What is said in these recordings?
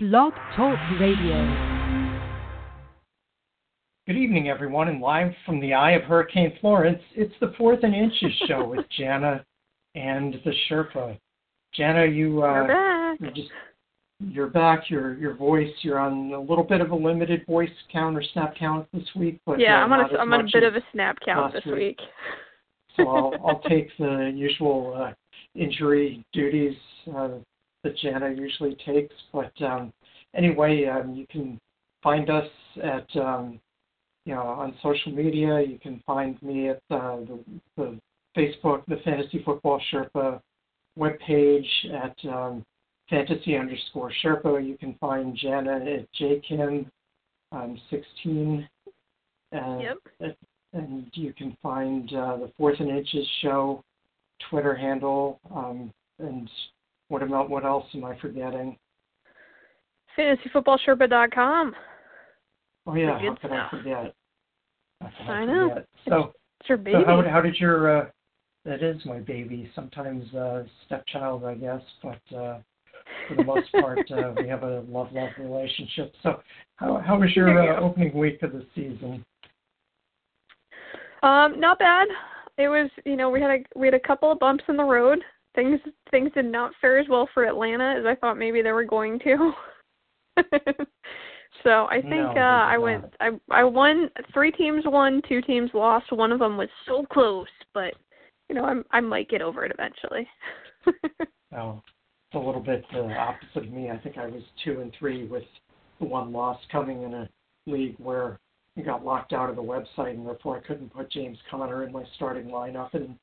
Blog Talk Radio. Good evening, everyone, and live from the eye of Hurricane Florence, it's the Fourth and Inches show with Jana and the Sherpa. Jana, you uh, you're just you're back. Your your voice. You're on a little bit of a limited voice count or snap count this week, but yeah, uh, I'm on a I'm on a bit of a snap count this week. week. so I'll, I'll take the usual uh, injury duties uh, that Jana usually takes. But um, anyway, um, you can find us at um, you know on social media. You can find me at uh, the, the Facebook, the Fantasy Football Sherpa webpage at um, fantasy underscore Sherpa. You can find Jana at jkim um, 16. And Yep. and you can find uh, the Fourth and Inches Show Twitter handle. Um, and what about what else am I forgetting? FantasyFootballSherpa.com. Oh yeah, how could I forget? Could I know. forget? So, It's your baby. so how how did your uh, that is my baby. Sometimes uh, stepchild, I guess, but uh, for the most part, uh, we have a love love relationship. So, how how was your you uh, opening week of the season? Um, not bad. It was, you know, we had a we had a couple of bumps in the road. Things things did not fare as well for Atlanta as I thought maybe they were going to. so I think No, uh I went. I I won three teams won, two teams lost. One of them was so close, but you know, I'm I might get over it eventually. Oh, it's a little bit uh, opposite of me. I think I was two and three with the one loss coming in a league where we got locked out of the website, and therefore I couldn't put James Conner in my starting lineup. And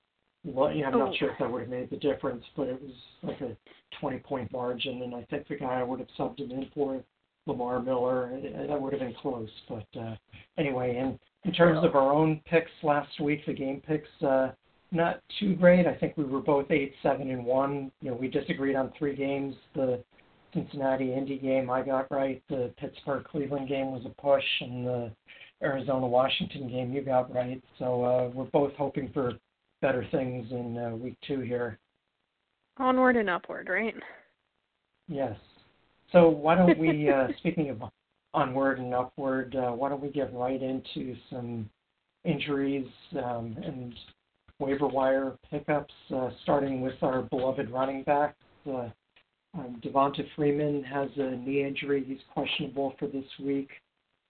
well, yeah, I'm Oh. not sure if that would have made the difference, but it was like a 20 point margin, and I think the guy I would have subbed him in for, Lamar Miller, that would have been close. But uh, anyway, in in terms of our own picks last week, the game picks. Uh, not too great. I think we were both eight, seven, and one. You know, we disagreed on three games. The Cincinnati Indy game I got right. The Pittsburgh Cleveland game was a push, and the Arizona Washington game you got right. So uh, we're both hoping for better things in uh, week two here. Onward and upward, right? Yes. So why don't we, uh, speaking of onward and upward, uh, why don't we get right into some injuries um, and waiver wire pickups, uh, starting with our beloved running back. Uh, um, Devonta Freeman has a knee injury. He's questionable for this week.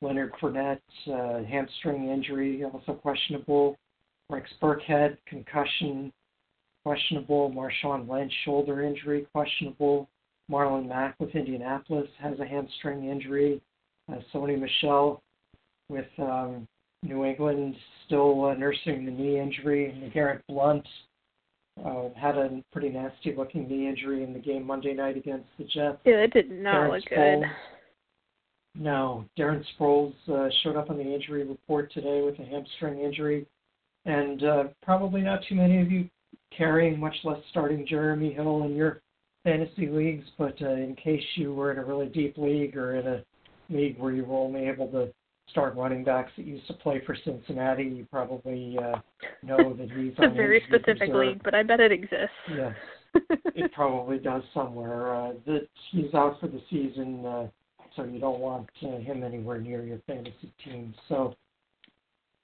Leonard Fournette, uh, hamstring injury, also questionable. Rex Burkhead, concussion, questionable. Marshawn Lynch, shoulder injury, questionable. Marlon Mack with Indianapolis has a hamstring injury. Uh, Sony Michel with um, New England still uh, nursing the knee injury. And Garrett Blount uh, had a pretty nasty looking knee injury in the game Monday night against the Jets. Yeah, it did not Darren look good. No, Darren Sproles uh, showed up on the injury report today with a hamstring injury, and uh, probably not too many of you carrying, much less starting Jeremy Hill in your fantasy leagues. But uh, in case you were in a really deep league or in a league where you were only able to start running backs that used to play for Cincinnati, you probably uh, know that he's a on very specific league, but I bet it exists. Yes it probably does somewhere. Uh, that he's out for the season, uh, so you don't want uh, him anywhere near your fantasy team. So,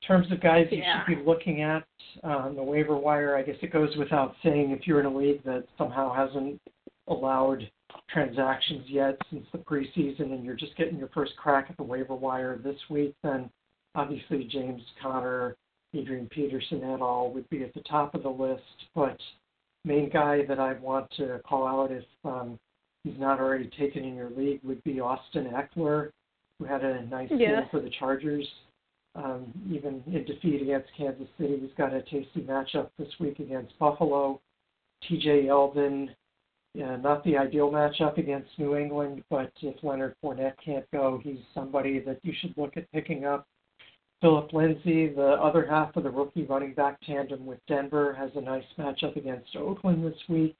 terms of guys you Yeah. should be looking at uh, on the waiver wire, I guess it goes without saying if you're in a league that somehow hasn't allowed transactions yet since the preseason and you're just getting your first crack at the waiver wire this week, then obviously James Conner, Adrian Peterson, et al. would be at the top of the list. But main guy that I want to call out if um, he's not already taken in your league would be Austin Ekeler, who had a nice Yeah. game for the Chargers. Um, even in defeat against Kansas City, he's got a tasty matchup this week against Buffalo. TJ Yeldon, yeah, not the ideal matchup against New England, but if Leonard Fournette can't go, he's somebody that you should look at picking up. Philip Lindsay, the other half of the rookie running back tandem with Denver, has a nice matchup against Oakland this week.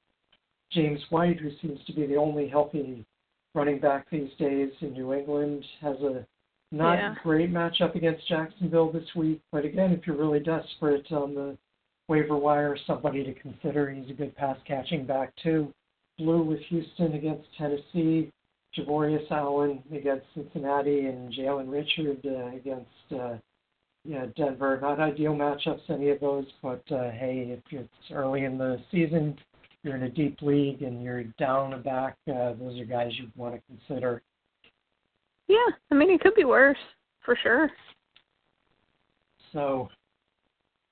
James White, who seems to be the only healthy running back these days in New England, has a not Yeah. great matchup against Jacksonville this week. But again, if you're really desperate on the waiver wire, somebody to consider. He's a good pass catching back too. Blue with Houston against Tennessee. Javorius Allen against Cincinnati and Jalen Richard uh, against uh, yeah, Denver. Not ideal matchups, any of those, but uh, hey, if it's early in the season, you're in a deep league and you're down a back, uh, those are guys you'd want to consider. Yeah, I mean, it could be worse, for sure. So,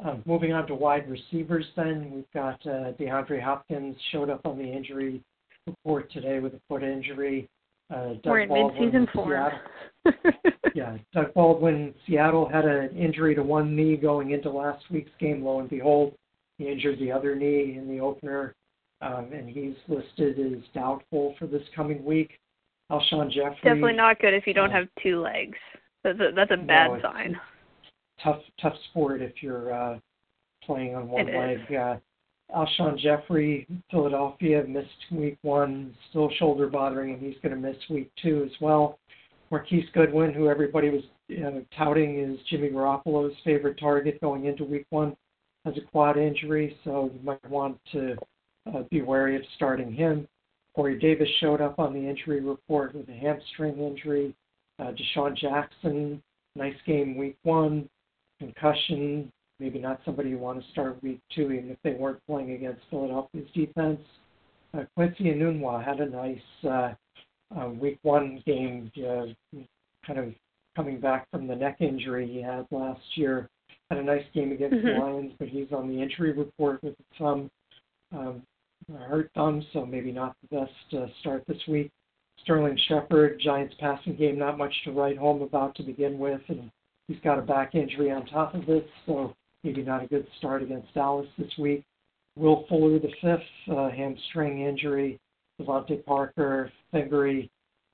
uh, moving on to wide receivers, then we've got uh, DeAndre Hopkins showed up on the injury report today with a foot injury. Uh, Doug We're in Baldwin form. Yeah, Doug Baldwin, Seattle had an injury to one knee going into last week's game. Lo and behold, he injured the other knee in the opener, um, and he's listed as doubtful for this coming week. Alshon Jeffery, Definitely not good if you don't Yeah. have two legs. That's a, that's a bad it's- sign. tough tough sport if you're uh, playing on one It is. leg. Uh, Alshon Jeffery, Philadelphia, missed week one, still shoulder bothering him. He's going to miss week two as well. Marquise Goodwin, who everybody was uh, touting as Jimmy Garoppolo's favorite target going into week one, has a quad injury, so you might want to uh, be wary of starting him. Corey Davis showed up on the injury report with a hamstring injury. Uh, DeSean Jackson, nice game week one, concussion, maybe not somebody you want to start week two, even if they weren't playing against Philadelphia's defense. Uh, Quincy Enunwa had a nice uh, uh, week one game, uh, kind of coming back from the neck injury he had last year. Had a nice game against the Mhm. Lions, but he's on the injury report with some. um, hurt thumb, so maybe not the best uh, start this week. Sterling Shepard, Giants passing game, not much to write home about to begin with, and he's got a back injury on top of it, so maybe not a good start against Dallas this week. Will Fuller, the fifth, uh, hamstring injury. DeVante Parker, finger,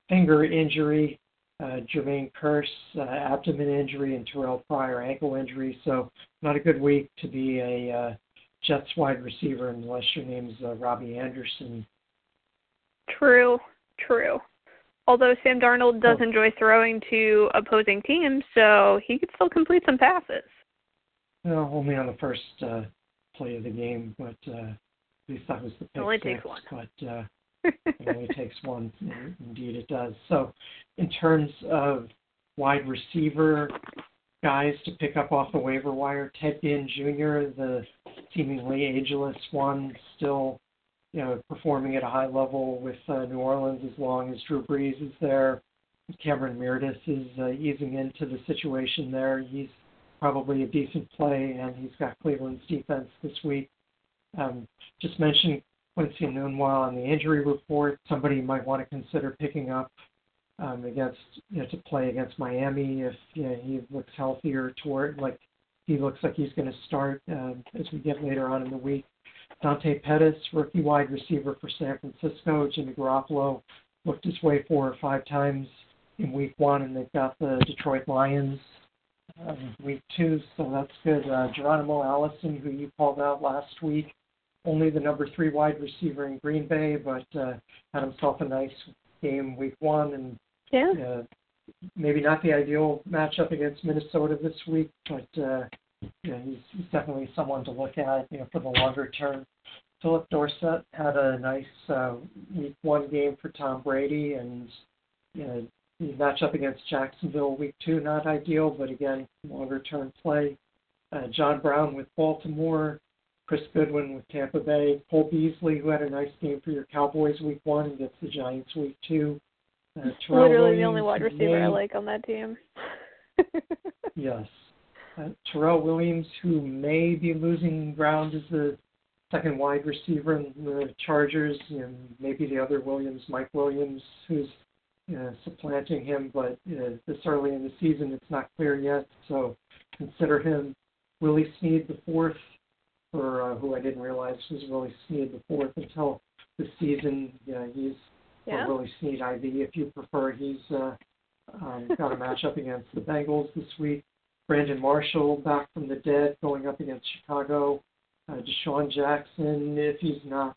finger injury. Uh, Jermaine Kearse, uh, abdomen injury, and Terrelle Pryor, ankle injury. So not a good week to be a uh, Jets wide receiver unless your name's uh, Robbie Anderson. True, true. Although Sam Darnold does Oh. enjoy throwing to opposing teams, so he could still complete some passes. Well, only on the first uh, play of the game, but uh, at least that was the pick only six. takes one. But uh, it only takes one. Indeed, it does. So, in terms of wide receiver guys to pick up off the waiver wire, Ted Ginn Jr., the seemingly ageless one, still you know performing at a high level with uh, New Orleans as long as Drew Brees is there. Cameron Meredith is uh, easing into the situation there. He's probably a decent play, and he's got Cleveland's defense this week. Um, just mentioned Quincy Enunwa on the injury report. Somebody might want to consider picking up um, against you know, to play against Miami if you know, he looks healthier toward like he looks like he's going to start um, as we get later on in the week. Dante Pettis, rookie wide receiver for San Francisco. Jimmy Garoppolo looked his way four or five times in week one, and they've got the Detroit Lions um, week two, so that's good. Uh, Geronimo Allison, who you called out last week, only the number three wide receiver in Green Bay, but uh, had himself a nice game week one, and Yeah. uh, maybe not the ideal matchup against Minnesota this week, but uh, you know, he's, he's definitely someone to look at, you know, for the longer term. Phillip Dorsett had a nice uh, week one game for Tom Brady, and you know, the matchup against Jacksonville week two not ideal, but again longer term play. Uh, John Brown with Baltimore, Chris Godwin with Tampa Bay, Cole Beasley who had a nice game for your Cowboys week one against the Giants week two. Uh, Terrell Literally the only wide receiver I like on that team. Yes. Uh, Terrell Williams, who may be losing ground as the second wide receiver in the Chargers, and maybe the other Williams, Mike Williams, who's uh, supplanting him, but uh, this early in the season, it's not clear yet. So consider him. Willie Snead the fourth, for uh, who I didn't realize was Willie Snead the fourth until the season. Yeah, he's yeah. or Willie Snead IV if you prefer. He's uh, um, got a matchup against the Bengals this week. Brandon Marshall back from the dead going up against Chicago. Uh, DeSean Jackson, if he's not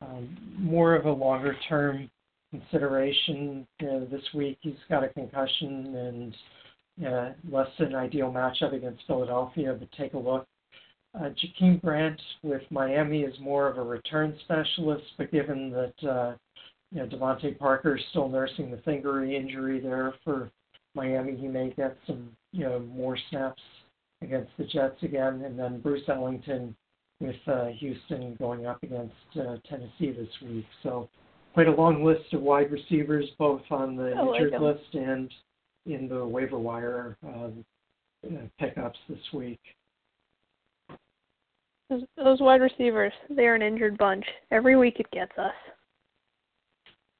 um, more of a longer term consideration uh, this week, he's got a concussion and uh, less than ideal matchup against Philadelphia, but take a look. Uh, Jakeem Grant with Miami is more of a return specialist, but given that uh, you know, DeVante Parker is still nursing the finger injury there for Miami. He may get some, you know, more snaps against the Jets again, and then Bruce Ellington with uh, Houston going up against uh, Tennessee this week. So quite a long list of wide receivers, both on the like injured list and in the waiver wire um, uh, pickups this week. Those, those wide receivers, they're an injured bunch. Every week it gets us.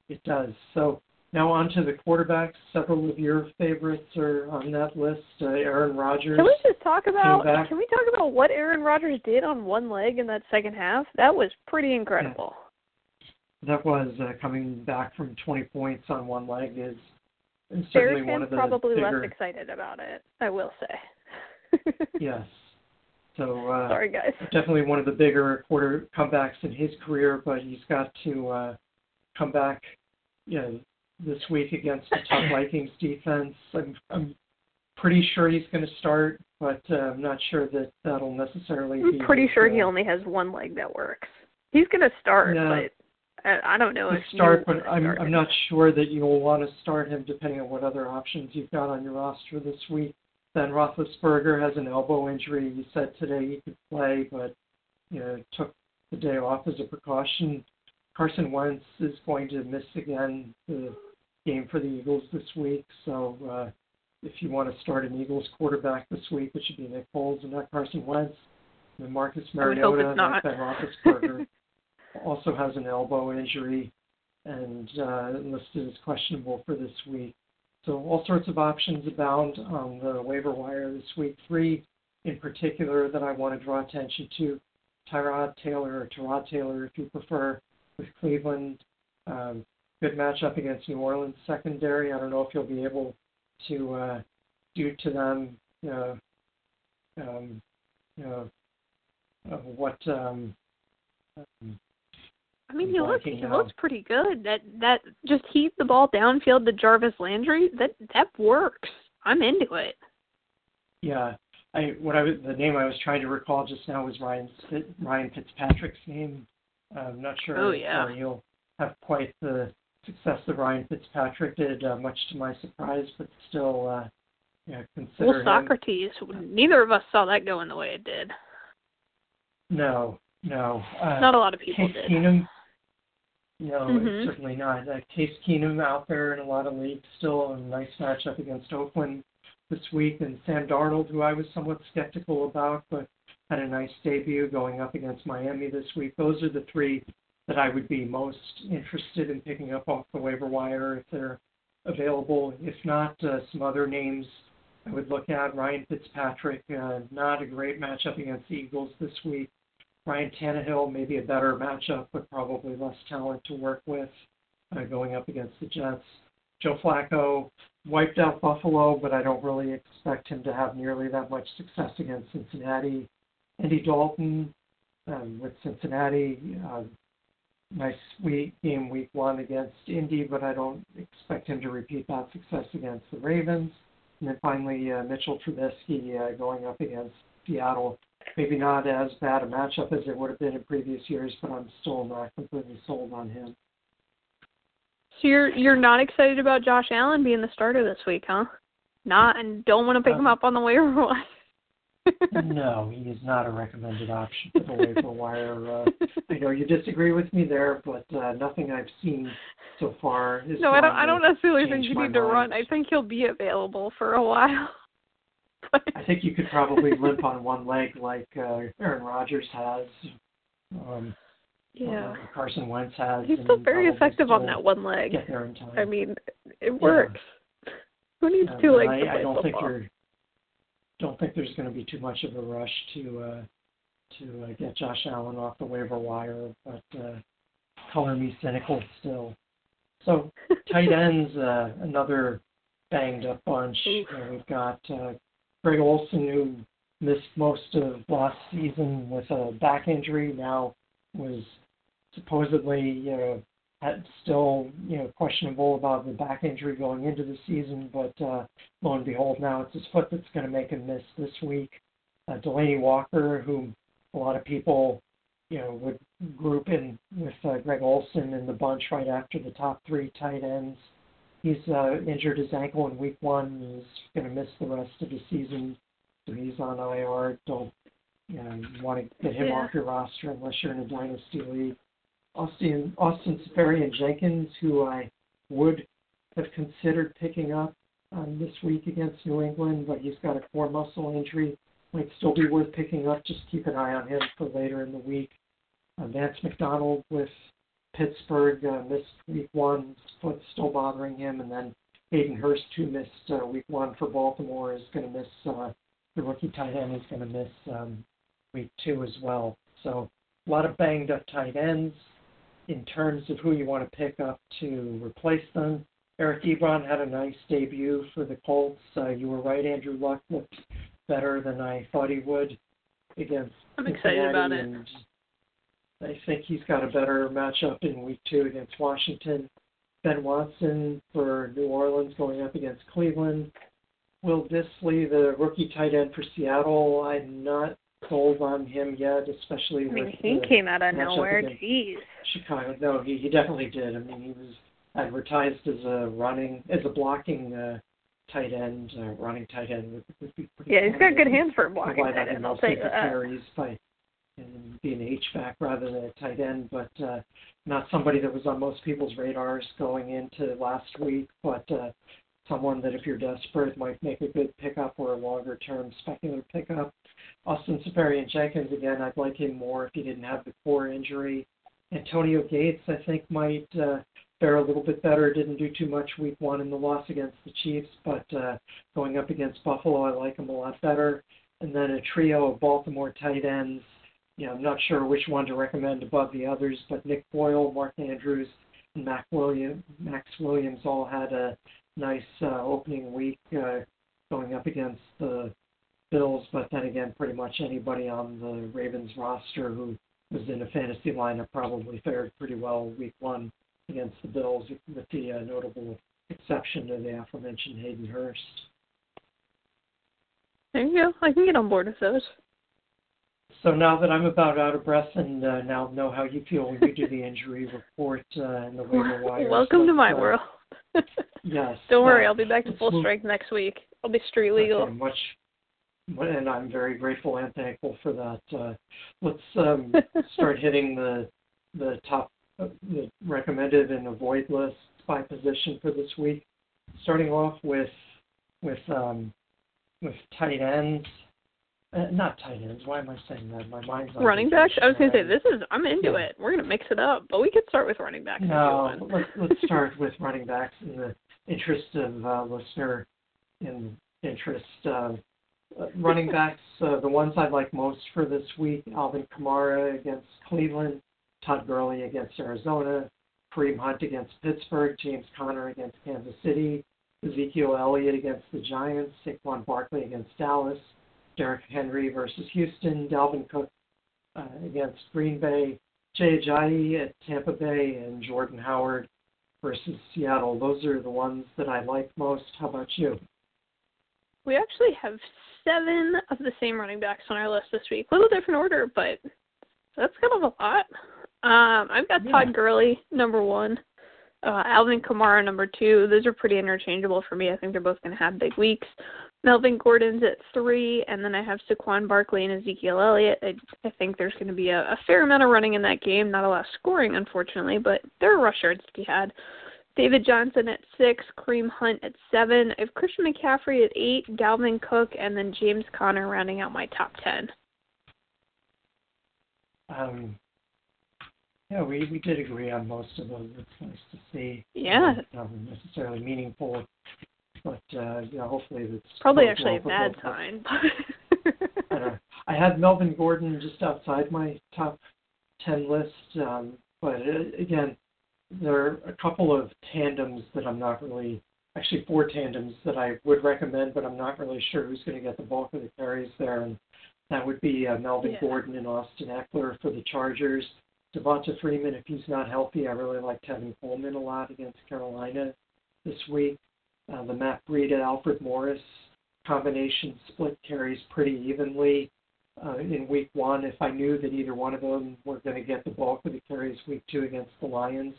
It does. So now on to the quarterbacks. Several of your favorites are on that list. Uh, Aaron Rodgers. Can we just talk about can we talk about what Aaron Rodgers did on one leg in that second half? That was pretty incredible. That was uh, coming back from 20 points on one leg is, is Bears one fans of the probably bigger. less excited about it, I will say. Yes. So uh, Sorry guys. definitely one of the bigger quarter comebacks in his career, but he's got to uh, come back, you know, this week against the tough Vikings defense. I'm, I'm pretty sure he's going to start, but uh, I'm not sure that that'll necessarily. I'm pretty his, sure uh, he only has one leg that works. He's gonna start, Yeah. but I, I don't know to if start, but I'm start I'm not sure that you'll want to start him depending on what other options you've got on your roster this week. Ben Roethlisberger has an elbow injury. He said today he could play, but you know took the day off as a precaution. Carson Wentz is going to miss again the game for the Eagles this week. So uh, if you want to start an Eagles quarterback this week, it should be Nick Foles and not Carson Wentz. And Marcus Mariota, it's not not. Ben Roethlisberger also has an elbow injury and uh, listed as questionable for this week. So all sorts of options abound on the waiver wire this week. Three in particular that I want to draw attention to. Tyrod Taylor or Tyrod Taylor, if you prefer, with Cleveland. Um, good matchup against New Orleans secondary. I don't know if you'll be able to uh, do to them, uh, um, you know, uh, what um, um, I mean, he looks he looks pretty good. That that just heat the ball downfield to Jarvis Landry. That that works. I'm into it. Yeah, I what I was the name I was trying to recall just now was Ryan Ryan Fitzpatrick's name. I'm not sure Oh, if uh, you'll have quite the success that Ryan Fitzpatrick did, uh, much to my surprise, but still, uh, yeah, consider Well, him. Socrates. Neither of us saw that going the way it did. No, no. Uh, Not a lot of people Case did. Keenum. No, Mhm. certainly not. Uh, Case Keenum out there in a lot of leagues still a nice matchup against Oakland this week, and Sam Darnold, who I was somewhat skeptical about, but had a nice debut going up against Miami this week. Those are the three that I would be most interested in picking up off the waiver wire if they're available. If not, uh, some other names I would look at. Ryan Fitzpatrick, uh, not a great matchup against the Eagles this week. Ryan Tannehill, maybe a better matchup, but probably less talent to work with uh, going up against the Jets. Joe Flacco wiped out Buffalo, but I don't really expect him to have nearly that much success against Cincinnati. Andy Dalton um, with Cincinnati, uh, nice week, game week one against Indy, but I don't expect him to repeat that success against the Ravens. And then finally, uh, Mitchell Trubisky uh, going up against Seattle maybe not as bad a matchup as it would have been in previous years, but I'm still not completely sold on him. So you're you're not excited about Josh Allen being the starter this week, huh? Not and don't want to pick him Um, up on the waiver wire. No, he is not a recommended option for the waiver wire. Uh, I know you disagree with me there, but uh, nothing I've seen so far is. no, I don't. I don't necessarily think you need to run. I think he'll be available for a while. But I think you could probably limp on one leg like uh, Aaron Rodgers has. Um, yeah, uh, Carson Wentz has. he's still very effective on that one leg. Get there in time. I mean, it works. Who needs Yeah, two legs I, to play I don't think football? you're don't think there's going to be too much of a rush to uh, to uh, get Josh Allen off the waiver wire, but uh, color me cynical still. So tight ends, uh, another banged up bunch. Oof. You know, we've got uh, Greg Olsen who missed most of last season with a back injury. Now was supposedly you know had still you know questionable about the back injury going into the season, but uh, lo and behold, now it's his foot that's going to make him miss this week. Uh, Delanie Walker, who a lot of people you know, would group in with uh, Greg Olsen in the bunch right after the top three tight ends. He's uh, injured his ankle in week one. He's going to miss the rest of the season, so he's on IR. Don't you, know, want to get him Yeah. off your roster unless you're in a dynasty league. Austin Austin and Jenkins, who I would have considered picking up um, this week against New England, but he's got a core muscle injury. Might still be worth picking up. Just keep an eye on him for later in the week. Uh, Vance McDonald with Pittsburgh uh, missed week one, foot still bothering him, and then Hayden Hurst, who missed uh, week one for Baltimore, is going to miss. Uh, the rookie tight end is going to miss um, week two as well. So a lot of banged up tight ends. In terms of who you want to pick up to replace them, Eric Ebron had a nice debut for the Colts. Uh, you were right, Andrew Luck looked better than I thought he would against I'm excited about it. and I think he's got a better matchup in week two against Washington. Ben Watson for New Orleans going up against Cleveland. Will Dissly, the rookie tight end for Seattle, I'm not sold on him yet, especially I mean, with he came out of nowhere. Jeez. Chicago. No, he, he definitely did. I mean, he was advertised as a running, as a blocking uh, tight end, uh, running tight end. Would, would be pretty Yeah, he's got good hands for a blocking tight that end. I'll most tell of you the that. carries by and be an H-back rather than a tight end, but uh, not somebody that was on most people's radars going into last week, but uh, someone that if you're desperate might make a good pickup or a longer-term speculative pickup. Austin Seferian-Jenkins, again, I'd like him more if he didn't have the core injury. Antonio Gates, I think, might uh, fare a little bit better. Didn't do too much week one in the loss against the Chiefs, but uh, going up against Buffalo, I like him a lot better. And then a trio of Baltimore tight ends. You know, I'm not sure which one to recommend above the others, but Nick Boyle, Mark Andrews, and Mac William, Maxx Williams all had a nice uh, opening week uh, going up against the Bills. But then again, pretty much anybody on the Ravens roster who was in a fantasy lineup probably fared pretty well week one against the Bills, with the uh, notable exception of the aforementioned Hayden Hurst. There you go. I can get on board with those. So now that I'm about out of breath and uh, now know how you feel when you do the injury report uh, and the waiver wire. Welcome to my uh, world. Yes. Don't worry, I'll be back to full strength next week. I'll be street legal. Okay, much, and I'm very grateful and thankful for that. Uh, let's um, start hitting the the top, uh, the recommended and avoid lists by position for this week. Starting off with with um, with tight ends, uh, not tight ends. Why am I saying that? My mind's on running backs? I was gonna say this is I'm into Yeah. it. We're gonna mix it up, but we could start with running backs No, let's let's start with running backs in the interest of uh, listener in interest. Uh, running backs, uh, the ones I like most for this week: Alvin Kamara against Cleveland, Todd Gurley against Arizona, Kareem Hunt against Pittsburgh, James Conner against Kansas City, Ezekiel Elliott against the Giants, Saquon Barkley against Dallas, Derrick Henry versus Houston, Dalvin Cook uh, against Green Bay, Jay Ajayi at Tampa Bay, and Jordan Howard versus Seattle. Those are the ones that I like most. How about you? We actually have seven of the same running backs on our list this week. A little different order, but that's kind of a lot. Um, I've got Yeah. Todd Gurley number one, uh, Alvin Kamara number two. Those are pretty interchangeable for me. I think they're both going to have big weeks. Melvin Gordon's at three, and then I have Saquon Barkley and Ezekiel Elliott. I, I think there's going to be a, a fair amount of running in that game. Not a lot of scoring, unfortunately, but there are rush yards to be had. David Johnson at six, Kareem Hunt at seven. I have Christian McCaffrey at eight, Dalvin Cook, and then James Conner rounding out my top ten. Um, yeah, we, we did agree on most of those. It's nice to see. Yeah. Not necessarily meaningful, but uh, yeah, hopefully it's Probably actually a bad both of us. sign. I, know. I had Melvin Gordon just outside my top 10 list, um, but uh, again, there are a couple of tandems that I'm not really, actually four tandems that I would recommend, but I'm not really sure who's going to get the bulk of the carries there, and that would be uh, Melvin Yeah. Gordon and Austin Ekeler for the Chargers. Devonta Freeman, if he's not healthy, I really like Tevin Coleman a lot against Carolina this week. Uh, the Matt Breida, Alfred Morris combination split carries pretty evenly. uh, in week one. If I knew that either one of them were going to get the bulk of the carries week two against the Lions,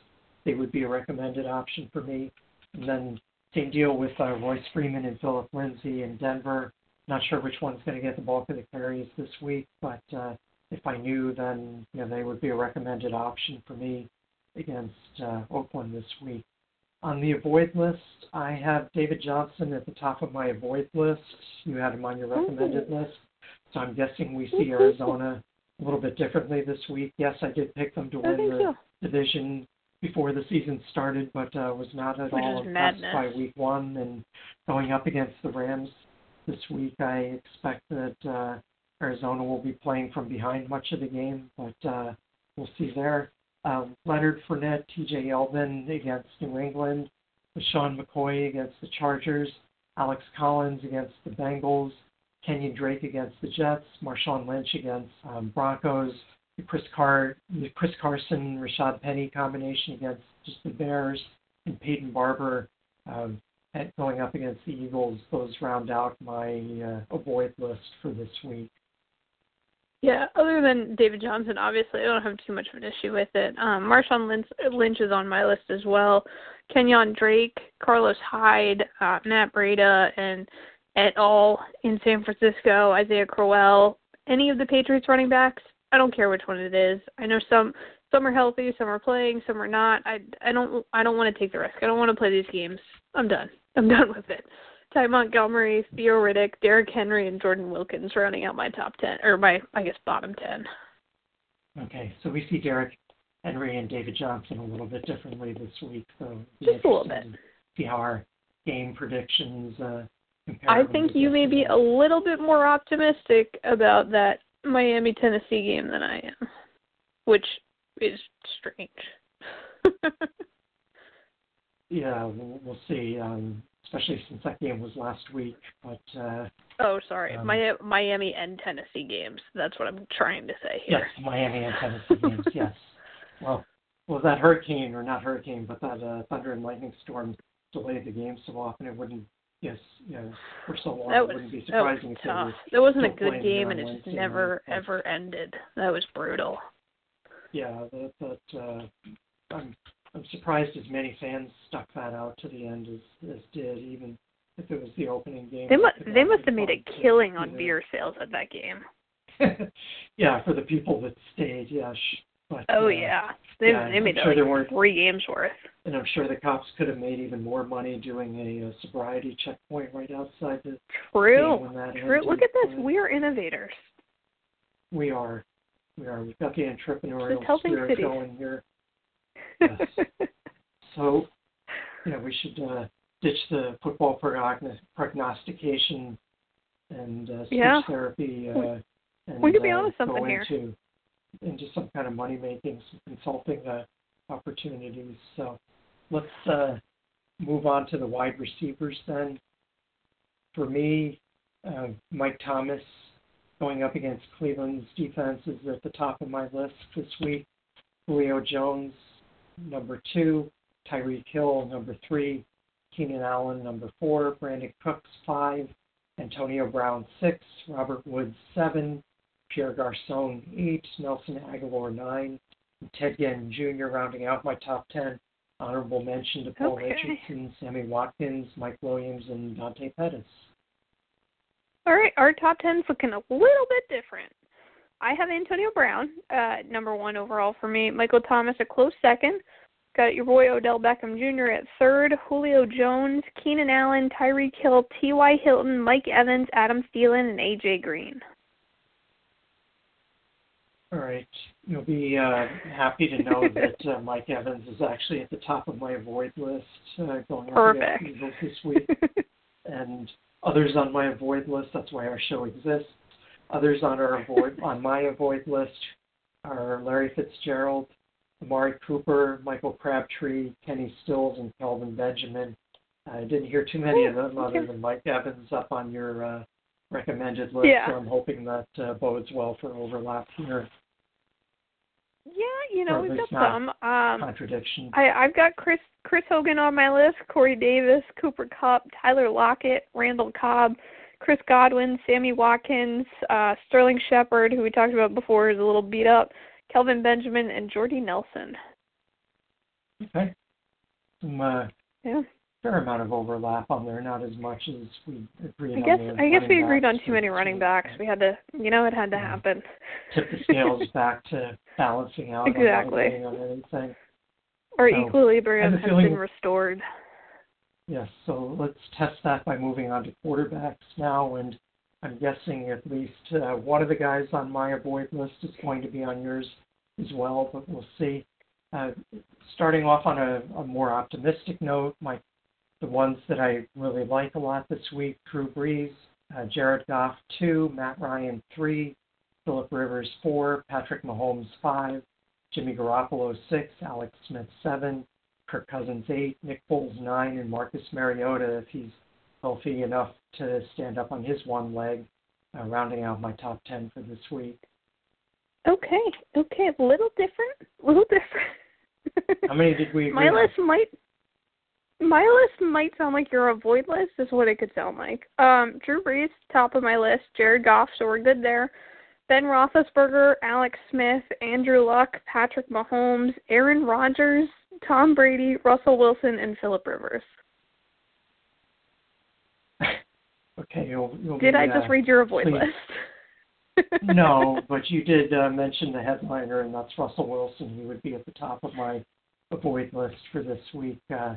they would be a recommended option for me. And then same deal with uh, Royce Freeman and Philip Lindsay in Denver. Not sure which one's going to get the bulk of the carries this week, but uh, if I knew, then you know they would be a recommended option for me against uh, Oakland this week. On the avoid list, I have David Johnson at the top of my avoid list. You had him on your recommended list. So I'm guessing we see Arizona a little bit differently this week. Yes, I did pick them to win think the division before the season started, but uh, was not at Which all impressed madness. by week one. And going up against the Rams this week, I expect that uh, Arizona will be playing from behind much of the game, but uh, we'll see there. Uh, Leonard Fournette, TJ Yeldon against New England, Sean McCoy against the Chargers, Alex Collins against the Bengals, Kenyan Drake against the Jets, Marshawn Lynch against um, Broncos, Chris Car the Chris Carson Rashaad Penny combination against just the Bears, and Peyton Barber um, at going up against the Eagles. Those round out my uh, avoid list for this week. Yeah, other than David Johnson, obviously, I don't have too much of an issue with it. Um, Marshawn Lynch, Lynch is on my list as well. Kenyan Drake, Carlos Hyde, uh, Matt Breida, and et al. in San Francisco, Isaiah Crowell, any of the Patriots running backs. I don't care which one it is. I know some some are healthy, some are playing, some are not. I I don't I don't want to take the risk. I don't want to play these games. I'm done. I'm done with it. Ty Montgomery, Theo Riddick, Derrick Henry, and Jordan Wilkins rounding out my top ten or my I guess bottom ten. Okay, so we see Derrick Henry and David Johnson a little bit differently this week. So Just a little bit. See how our game predictions uh. I think you may be a little bit more optimistic about that Miami Tennessee game than I am, which is strange. Yeah, we'll, we'll see. Um, especially since that game was last week. But uh, oh, sorry, Um, Mi- Miami and Tennessee games. That's what I'm trying to say yes. Miami and Tennessee games. Yes. Well, well, that hurricane or not hurricane, but that uh, thunder and lightning storm delayed the game so often. It wouldn't. Yes, know, for so long, That it was wouldn't be that was surprising if they tough. That wasn't a good game, and it just never night, ever ended. That was brutal. yeah, that that uh, I'm I'm surprised as many fans stuck that out to the end as as did, even if it was the opening game. They must they must have made a killing on beer sales at that game. yeah, for the people that stayed, yeah. sh- But, Oh uh, yeah, they yeah, they made I'm sure like there weren't- three games worth. And I'm sure the cops could have made even more money doing a, uh sobriety checkpoint right outside the True, game when that true. Look at this. but We're innovators. We are. We are. We've got the entrepreneurial spirit cities. going here. Yes. So, you know, we should uh, ditch the football prognos- prognostication and uh, speech Yeah. therapy. Uh, and, we could be uh, onto something here. into, into some kind of money making, some consulting uh, opportunities. So, let's uh, move on to the wide receivers then. For me, uh, Mike Thomas going up against Cleveland's defense is at the top of my list this week. Julio Jones, number two. Tyreek Hill, number three. Keenan Allen, number four. Brandin Cooks, five. Antonio Brown, six. Robert Woods, seven. Pierre Garcon, eight. Nelson Agholor, nine. Ted Ginn Jr. rounding out my top ten. Honorable mention to Paul Okay. Richardson, Sammy Watkins, Mike Williams, and Dante Pettis. All right, our top ten's looking a little bit different. I have Antonio Brown, uh, number one overall for me. Michael Thomas, a close second. Got your boy Odell Beckham Jr. at third. Julio Jones, Keenan Allen, Tyreek Hill, T.Y. Hilton, Mike Evans, Adam Thielen, and A.J. Green. All right. You'll be uh, happy to know that uh, Mike Evans is actually at the top of my avoid list uh, going Perfect. the Eagles this week. and others on my avoid list, that's why our show exists. Others on our avoid on my avoid list are Larry Fitzgerald, Amari Cooper, Michael Crabtree, Kenny Stills, and Kelvin Benjamin. I didn't hear too many of them Okay. other than Mike Evans up on your uh, recommended list, Yeah. so I'm hoping that uh, bodes well for overlap here. yeah, you know, we've got some. Um, Contradiction. I, I've got Chris Chris Hogan on my list, Corey Davis, Cooper Kupp, Tyler Lockett, Randall Cobb, Chris Godwin, Sammy Watkins, uh, Sterling Shepard, who we talked about before, is a little beat up, Kelvin Benjamin, and Jordy Nelson. Okay. Some uh, Yeah. Fair amount of overlap on there, not as much as we agreed I on. guess the I guess we agreed on too many running backs. We had to, you know, it had to happen. Tip the scales back to balancing out. Exactly. On anything. Our So, equilibrium has feeling- been restored. Yes, so let's test that by moving on to quarterbacks now, and I'm guessing at least uh, one of the guys on my avoid list is going to be on yours as well, but we'll see. Uh, starting off on a, a more optimistic note, my the ones that I really like a lot this week: Drew Brees, uh, Jared Goff two, Matt Ryan three, Philip Rivers four, Patrick Mahomes five, Jimmy Garoppolo six, Alex Smith seven, Kirk Cousins eight, Nick Foles nine, and Marcus Mariota if he's healthy enough to stand up on his one leg, uh, rounding out my top ten for this week. Okay, okay, a little different, a little different. How many did we my list might my list might sound like your avoid list is what it could sound like. Um, Drew Brees, top of my list, Jared Goff, so we're good there. Ben Roethlisberger, Alex Smith, Andrew Luck, Patrick Mahomes, Aaron Rodgers, Tom Brady, Russell Wilson, and Philip Rivers. Okay, you'll, you'll Did be, I just uh, read your avoid please. list? no, but you did uh, mention the headliner, and that's Russell Wilson. He would be at the top of my avoid list for this week. Uh,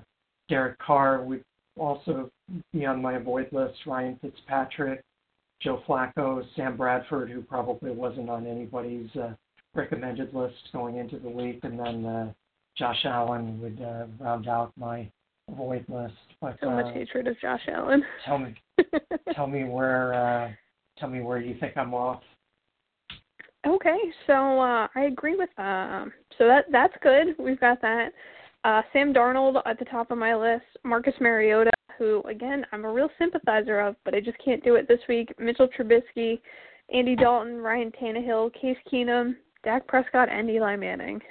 Derek Carr would also be on my avoid list. Ryan Fitzpatrick, Joe Flacco, Sam Bradford, who probably wasn't on anybody's uh, recommended list going into the week, and then uh, Josh Allen would uh, round out my avoid list. But so much uh, hatred of Josh Allen. tell me, tell me where, uh, tell me where you think I'm off. Okay, so uh, I agree with um. So that that's good. We've got that. Uh, Sam Darnold at the top of my list. Marcus Mariota, who again I'm a real sympathizer of, but I just can't do it this week. Mitchell Trubisky, Andy Dalton, Ryan Tannehill, Case Keenum, Dak Prescott, and Eli Manning.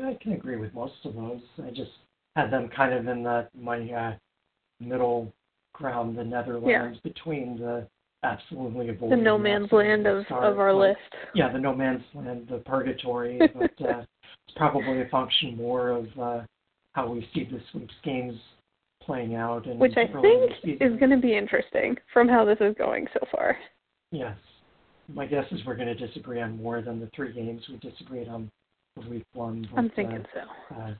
I can agree with most of those. I just had them kind of in the my uh, middle ground, the Netherlands between the absolutely avoid The no man's land of of our list. Yeah, the no man's land, the purgatory, but uh, it's probably a function more of uh, how we see this week's games playing out. And Which I early in the think is going to be interesting from how this is going so far. Yes. My guess is we're going to disagree on more than the three games we disagreed on week one. But, I'm thinking uh, so. Uh,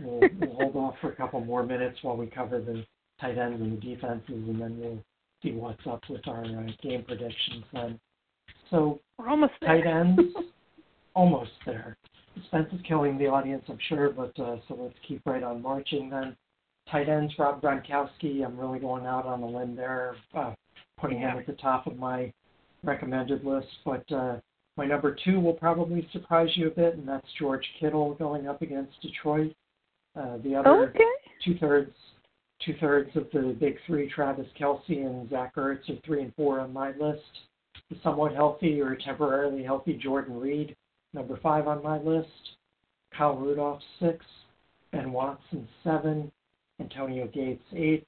we'll, we'll hold off for a couple more minutes while we cover the tight ends and the defenses, and then we'll see what's up with our uh, game predictions then. So, We're almost there. tight ends, almost there. Spence is killing the audience, I'm sure, but uh, so let's keep right on marching then. Tight ends, Rob Gronkowski, I'm really going out on a limb there, uh, putting him at the top of my recommended list, but uh, my number two will probably surprise you a bit, and that's George Kittle going up against Detroit. Uh, the other Okay. two thirds two thirds of the big three, Travis Kelce and Zach Ertz, are three and four on my list. The somewhat healthy or temporarily healthy Jordan Reed, number five on my list. Kyle Rudolph six, Ben Watson seven, Antonio Gates eight,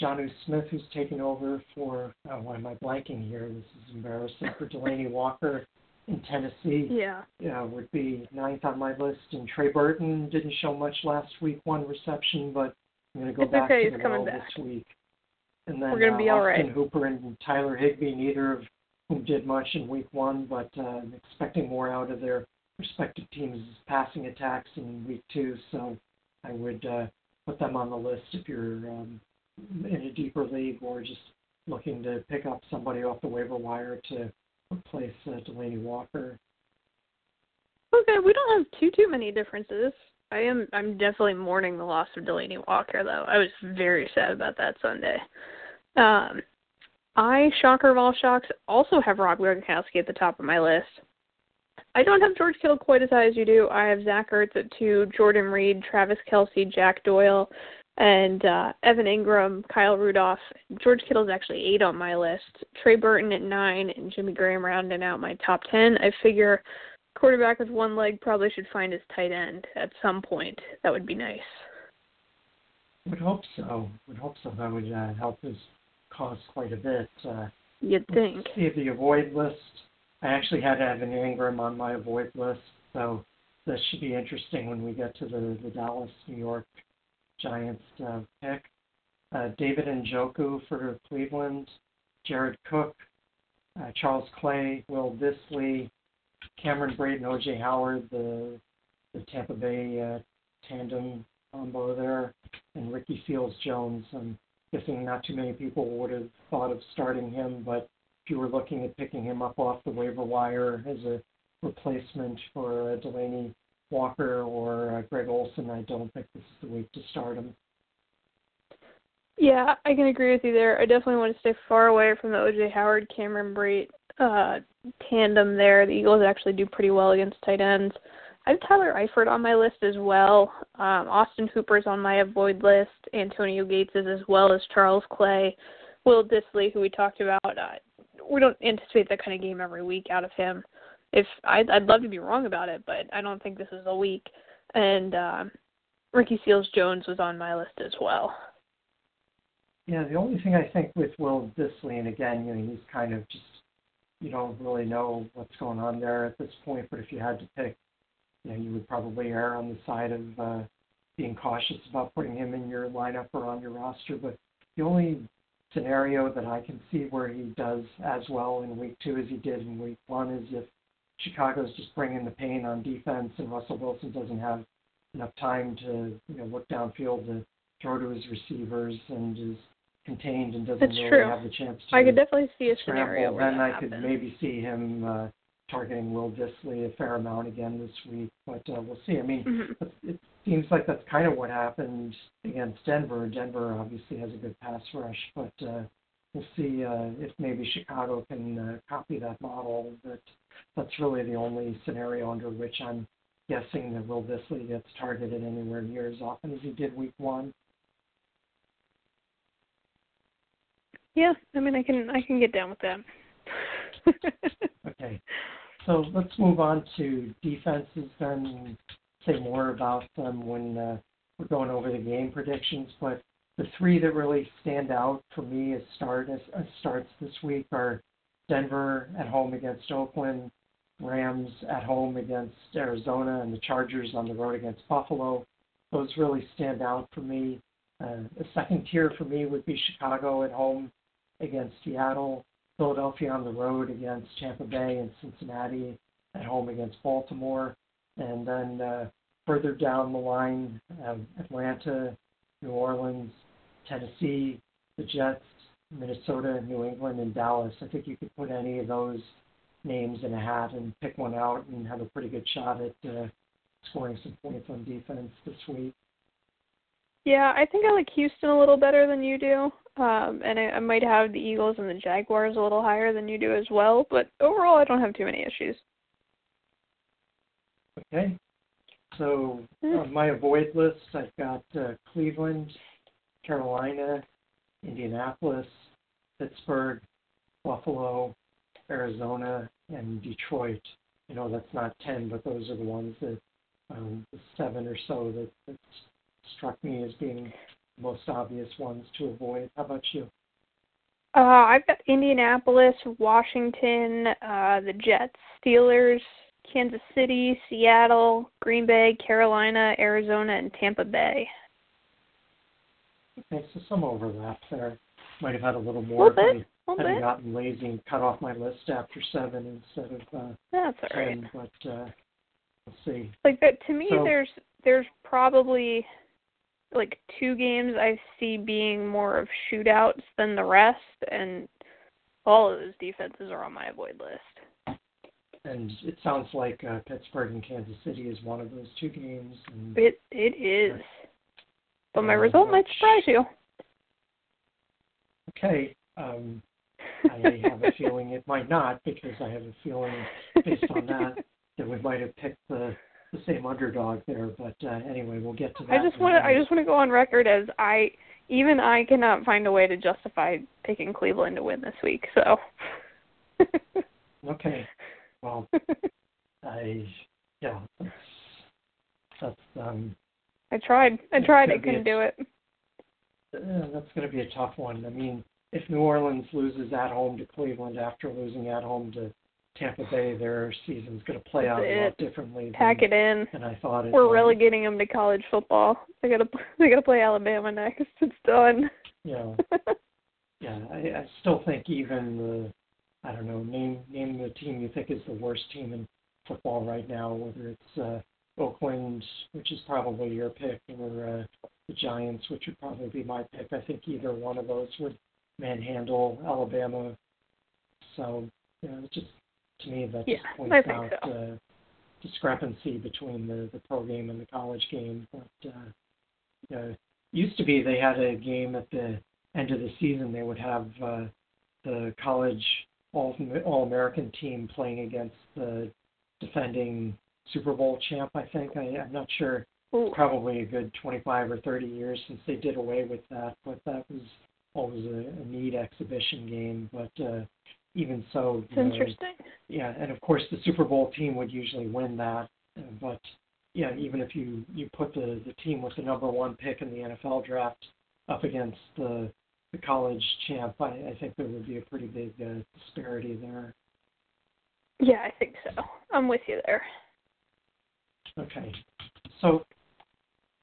Jonnu Smith who's taken over for oh, why am I blanking here? This is embarrassing for Delanie Walker in Tennessee Yeah. yeah, would be ninth on my list. And Trey Burton didn't show much last week, one reception, but I'm going to go It's back okay, to he's the coming back. this week. And then We're gonna uh, be all Austin right. Hooper and Tyler Higbee, neither of whom did much in week one, but uh, I'm expecting more out of their respective teams' passing attacks in week two. So I would uh, put them on the list if you're um, in a deeper league or just looking to pick up somebody off the waiver wire to replace uh, Delanie Walker. Okay, we don't have too too many differences. I am I'm definitely mourning the loss of Delanie Walker though. I was very sad about that Sunday. Um I shocker of all shocks also have Rob Gronkowski at the top of my list. I don't have George Kittle quite as high as you do. I have Zach Ertz at two, Jordan Reed, Travis Kelce, Jack Doyle, and uh, Evan Engram, Kyle Rudolph. George Kittle's actually eight on my list. Trey Burton at nine, and Jimmy Graham rounding out my top ten. I figure quarterback with one leg probably should find his tight end at some point. That would be nice. Would hope so. Would hope so. That would uh, help his cause quite a bit. Uh, You'd think. see the avoid list. I actually had Evan Engram on my avoid list, so this should be interesting when we get to the, the Dallas, New York Giants uh, pick. Uh, David Njoku for Cleveland, Jared Cook, uh, Charles Clay, Will Dissly, Cameron Brate, O.J. Howard, the the Tampa Bay uh, tandem combo there, and Ricky Seals Jones. I'm guessing not too many people would have thought of starting him, but if you were looking at picking him up off the waiver wire as a replacement for uh, Delanie Walker or uh, Greg Olsen, I don't think this is the week to start him. Yeah, I can agree with you there. I definitely want to stay far away from the OJ Howard Cameron Brate uh, tandem there. The Eagles actually do pretty well against tight ends. I have Tyler Eifert on my list as well. Um, Austin Hooper's on my avoid list. Antonio Gates is as well as Charles Clay, Will Dissly, who we talked about. Uh, we don't anticipate that kind of game every week out of him. If I'd, I'd love to be wrong about it, but I don't think this is a week. And uh, Ricky Seals Jones was on my list as well. Yeah, the only thing I think with Will Dissly, and again, you know, he's kind of just you don't really know what's going on there at this point. But if you had to pick, you know, you would probably err on the side of uh, being cautious about putting him in your lineup or on your roster. But the only scenario that I can see where he does as well in week two as he did in week one is if Chicago's just bringing the pain on defense and Russell Wilson doesn't have enough time to you know look downfield to throw to his receivers and is contained and doesn't That's really true. have the chance to I could definitely see a scramble, scenario where then I happens. could maybe see him uh, targeting Will Dissly a fair amount again this week. But uh, we'll see. I mean, Mhm. it- seems like that's kind of what happened against Denver. Denver obviously has a good pass rush, but uh, we'll see uh, if maybe Chicago can uh, copy that model. But that's really the only scenario under which I'm guessing that Will Dissly gets targeted anywhere near as often as he did week one. Yeah, I mean, I can I can get down with that. Okay. So let's move on to defenses then say more about them when uh, we're going over the game predictions. But the three that really stand out for me as start as, as starts this week are Denver at home against Oakland, Rams at home against Arizona, and the Chargers on the road against Buffalo. Those really stand out for me. Uh, the second tier for me would be Chicago at home against Seattle, Philadelphia on the road against Tampa Bay, and Cincinnati at home against Baltimore. And then uh, further down the line, um, Atlanta, New Orleans, Tennessee, the Jets, Minnesota, New England, and Dallas. I think you could put any of those names in a hat and pick one out and have a pretty good shot at uh, scoring some points on defense this week. Yeah, I think I like Houston a little better than you do. Um, and I, I might have the Eagles and the Jaguars a little higher than you do as well. But overall, I don't have too many issues. Okay. So on my avoid list, I've got uh, Cleveland, Carolina, Indianapolis, Pittsburgh, Buffalo, Arizona, and Detroit. You know, that's not 10, but those are the ones that, um, the seven or so that, that struck me as being most obvious ones to avoid. How about you? Uh, I've got Indianapolis, Washington, uh, the Jets, Steelers, Kansas City, Seattle, Green Bay, Carolina, Arizona, and Tampa Bay. Okay, so some overlap there. Might have had a little A more little if bit, I a hadn't bit. gotten lazy and cut off my list after seven instead of uh, That's all right. ten, but uh, we'll see. Like that to me, So- there's there's probably like two games I see being more of shootouts than the rest, and all of those defenses are on my avoid list. And it sounds like uh, Pittsburgh and Kansas City is one of those two games. And It it is, but my Uh, result might surprise you. okay, um, I have a feeling it might not because I have a feeling based on that that we might have picked the the same underdog there. But uh, anyway, we'll get to that. I just want to I just want to go on record as I even I cannot find a way to justify picking Cleveland to win this week. So Okay. Well, I yeah, that's that's um I tried. I tried. I couldn't a- do it. uh, that's going to be a tough one. I mean, if New Orleans loses at home to Cleveland after losing at home to Tampa Bay, their season's going to play That's out a lot differently Pack than, it in. than I thought We're might. relegating them to college football. They gotta they gotta play Alabama next. It's done. Yeah, yeah, I, I still think even the I don't know name name the team you think is the worst team in football right now, whether it's uh, Oakland, which is probably your pick, or uh, the Giants, which would probably be my pick. I think either one of those would manhandle Alabama. So you know, just to me that Yeah, just points out so. uh, discrepancy between the the pro game and the college game. But uh, you know, used to be they had a game at the end of the season. They would have uh, the college all all American team playing against the defending Super Bowl champ. I think I, I'm not sure. Ooh. Probably a good 25 or 30 years since they did away with that, but that was always a, a neat exhibition game. But uh, even so, you know, interesting. yeah, and of course the Super Bowl team would usually win that. But yeah, even if you you put the the team with the number one pick in the NFL draft up against the the college champ, I, I think there would be a pretty big uh, disparity there. Yeah, I think so. I'm with you there. Okay, so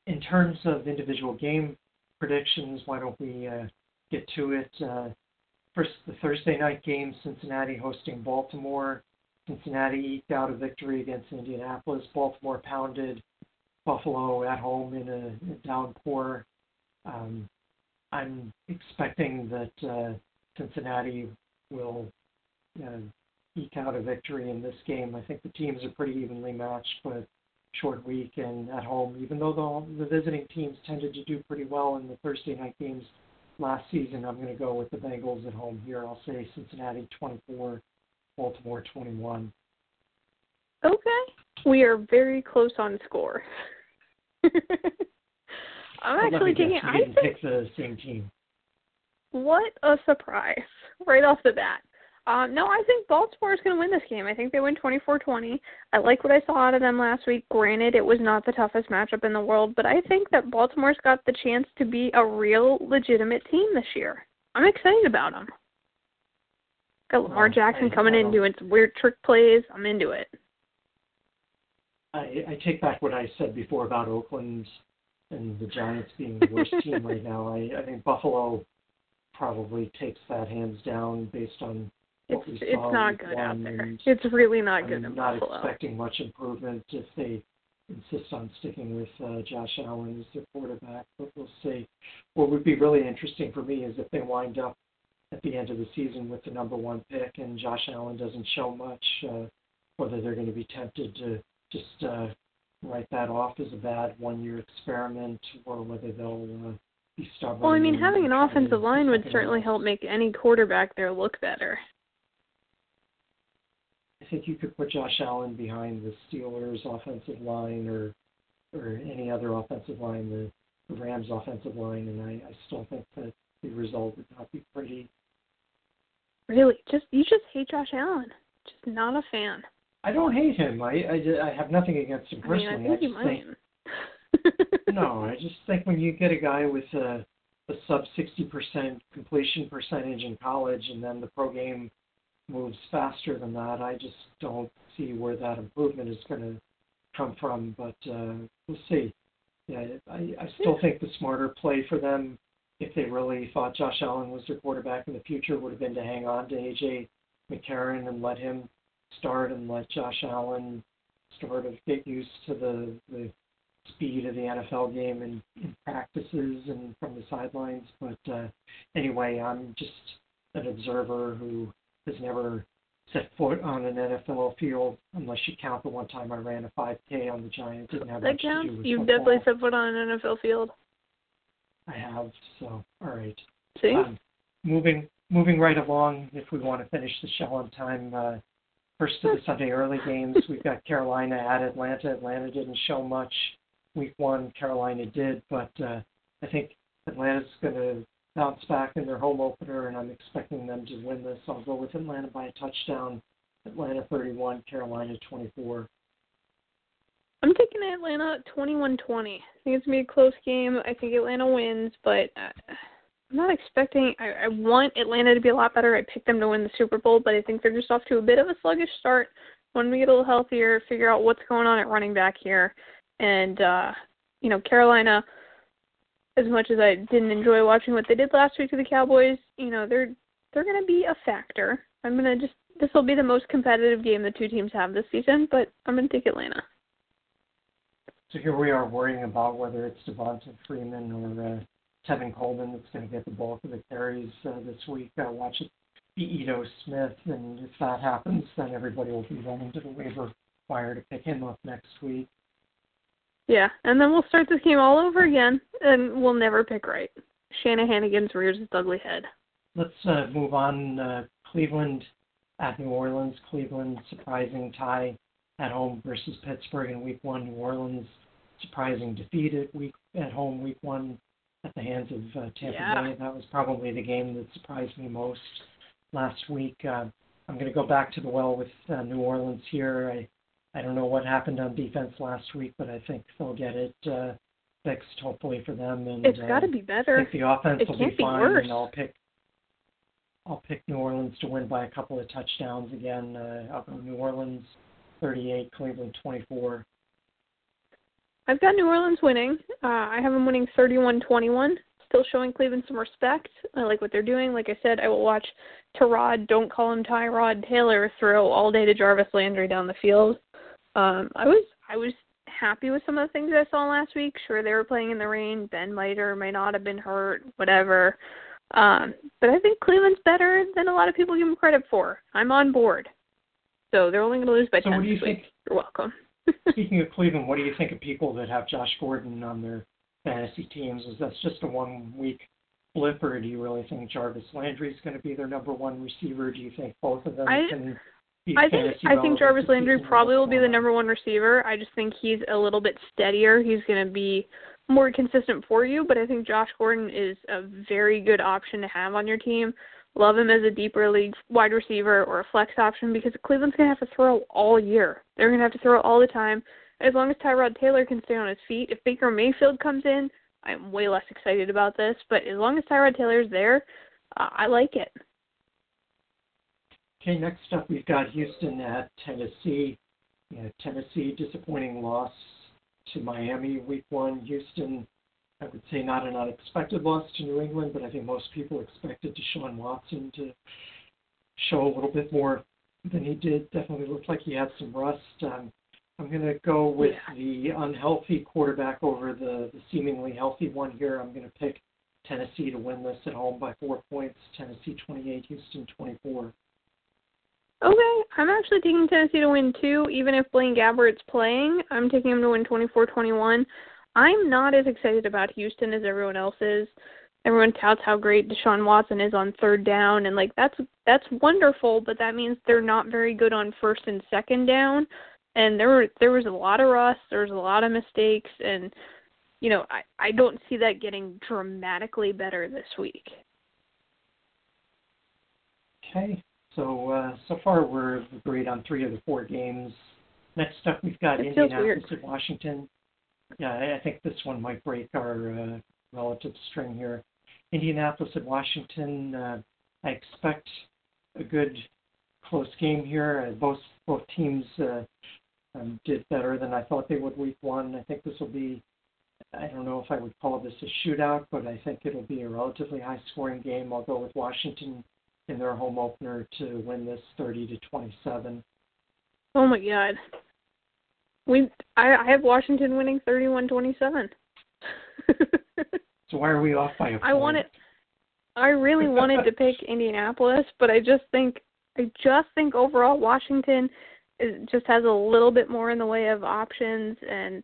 in terms of individual game predictions, why don't we uh, get to it? Uh, first, the Thursday night game, Cincinnati hosting Baltimore. Cincinnati eked out a victory against Indianapolis. Baltimore pounded Buffalo at home in a, a downpour. Um, I'm expecting that uh, Cincinnati will uh, eke out a victory in this game. I think the teams are pretty evenly matched, but short week and at home, even though the, the visiting teams tended to do pretty well in the Thursday night games last season, I'm going to go with the Bengals at home here. I'll say Cincinnati 24, Baltimore 21. Okay. We are very close on score. I'm actually taking I think the same team. what a surprise. Right off the bat. Um, no, I think Baltimore is going to win this game. I think they win 24-20. I like what I saw out of them last week. Granted, it was not the toughest matchup in the world, but I think that Baltimore's got the chance to be a real legitimate team this year. I'm excited about them. Got Lamar Well, Jackson I- coming I in doing some weird trick plays. I'm into it. I, I take back what I said before about Oakland and the Giants being the worst team right now. I, I think Buffalo probably takes that hands down based on It's it's not good out there. It's really not good I'm in not Buffalo. expecting much improvement if they insist on sticking with uh, Josh Allen as their quarterback, but we'll see. What would be really interesting for me is if they wind up at the end of the season with the number one pick and Josh Allen doesn't show much, uh, whether they're going to be tempted to just uh, write that off as a bad one-year experiment or whether they'll uh, be stubborn. Well, I mean, having an offensive line would certainly help make any quarterback there look better. I think you could put Josh Allen behind the Steelers' offensive line or or any other offensive line, the, the Rams' offensive line, and I, I still think that the result would not be pretty. Really, just you just hate Josh Allen. Just not a fan. I don't hate him. I I, I have nothing against him I mean, personally. I think you just think might. no, I just think when you get a guy with a, a sub sixty percent completion percentage in college, and then the pro game moves faster than that, I just don't see where that improvement is going to come from. But uh, we'll see. Yeah, I, I still think the smarter play for them, if they really thought Josh Allen was their quarterback in the future, would have been to hang on to AJ McCarron and let him start and let Josh Allen sort of get used to the the speed of the NFL game in, in practices and from the sidelines. But uh, anyway, I'm just an observer who has never set foot on an NFL field unless you count the one time I ran a 5K on the Giants. Didn't have that counts. You've football. definitely set foot on an NFL field. I have. So all right. See? Um, moving moving right along, if we want to finish the show on time. Uh, first of the Sunday early games, we've got Carolina at Atlanta. Atlanta didn't show much week one. Carolina did, but uh, I think Atlanta's going to bounce back in their home opener, and I'm expecting them to win this. I'll go with Atlanta by a touchdown. Atlanta 31, Carolina 24. I'm taking Atlanta 21-20. I think it's gonna be a close game. I think Atlanta wins, but uh, I'm not expecting. I, I want Atlanta to be a lot better. I picked them to win the Super Bowl, but I think they're just off to a bit of a sluggish start. When we get a little healthier, figure out what's going on at running back here, and uh, you know Carolina. As much as I didn't enjoy watching what they did last week to the Cowboys, you know they're they're going to be a factor. I'm going to just this will be the most competitive game the two teams have this season, but I'm going to take Atlanta. So here we are worrying about whether it's Devonta Freeman or uh, Tevin Coleman that's going to get the bulk of the carries uh, this week. Uh, watch it be Ito Smith, and if that happens, then everybody will be running to the waiver wire to pick him up next week. Yeah, and then we'll start this game all over again, and we'll never pick right. Shanahan against rears its ugly head. Let's uh, move on. Uh, Cleveland at New Orleans. Cleveland surprising tie at home versus Pittsburgh in Week One. New Orleans surprising defeat at week at home Week One at the hands of uh, Tampa yeah. Bay. That was probably the game that surprised me most last week. Uh, I'm going to go back to the well with uh, New Orleans here. I I don't know what happened on defense last week, but I think they'll get it uh, fixed hopefully for them. And it's uh, got to be better. I think the offense it will can't be be fine, worse. and I'll pick I'll pick New Orleans to win by a couple of touchdowns again. Uh, I'll go New Orleans 38, Cleveland 24. I've got New Orleans winning. Uh, I have them winning 31-21. Still showing Cleveland some respect. I like what they're doing. Like I said, I will watch Tyrod, don't call him Tyrod Taylor, throw all day to Jarvis Landry down the field. Um, I was I was happy with some of the things I saw last week. Sure, they were playing in the rain. Ben might or may not have been hurt, whatever. Um, but I think Cleveland's better than a lot of people give them credit for. I'm on board. So they're only going to lose by So 10 what do you think- You're welcome. Speaking of Cleveland, what do you think of people that have Josh Gordon on their fantasy teams? Is that just a one week blip, or do you really think Jarvis Landry is going to be their number one receiver? Do you think both of them I- can I think I think Jarvis Landry probably will be the number one receiver. I just think he's a little bit steadier. He's going to be more consistent for you, but I think Josh Gordon is a very good option to have on your team. Love him as a deeper league wide receiver or a flex option because Cleveland's going to have to throw all year. They're going to have to throw all the time. As long as Tyrod Taylor can stay on his feet, if Baker Mayfield comes in, I'm way less excited about this. But as long as Tyrod Taylor's there, uh, I like it. Okay, next up we've got Houston at Tennessee. Yeah, Tennessee disappointing loss to Miami week one. Houston, I would say not an unexpected loss to New England, but I think most people expected Deshaun Watson to show a little bit more than he did. Definitely looked like he had some rust. Um, I'm going to go with Yeah. the unhealthy quarterback over the, the seemingly healthy one here. I'm going to pick Tennessee to win this at home by four points. Tennessee 28, Houston 24. Okay, I'm actually taking Tennessee to win too, even if Blaine Gabbert's playing. I'm taking him to win 24-21. I'm not as excited about Houston as everyone else is. Everyone touts how great Deshaun Watson is on third down, and like that's that's wonderful, but that means they're not very good on first and second down. And there were there was a lot of rust, there was a lot of mistakes, and you know I I don't see that getting dramatically better this week. Okay, so uh, so far we're agreed on three of the four games. Next up, we've got It Indianapolis at Washington. Yeah, I- I think this one might break our uh, relative string here. Indianapolis at Washington. Uh, I expect a good close game here. Uh, both both teams uh, um, did better than I thought they would week one. I think this will be. I don't know if I would call this a shootout, but I think it'll be a relatively high scoring game. I'll go with Washington in their home opener to win this 30 to 27. Oh my god. We I I have Washington winning 31-27. So why are we off by a point? I wanted I really wanted to pick Indianapolis, but I just think I just think overall Washington is, just has a little bit more in the way of options and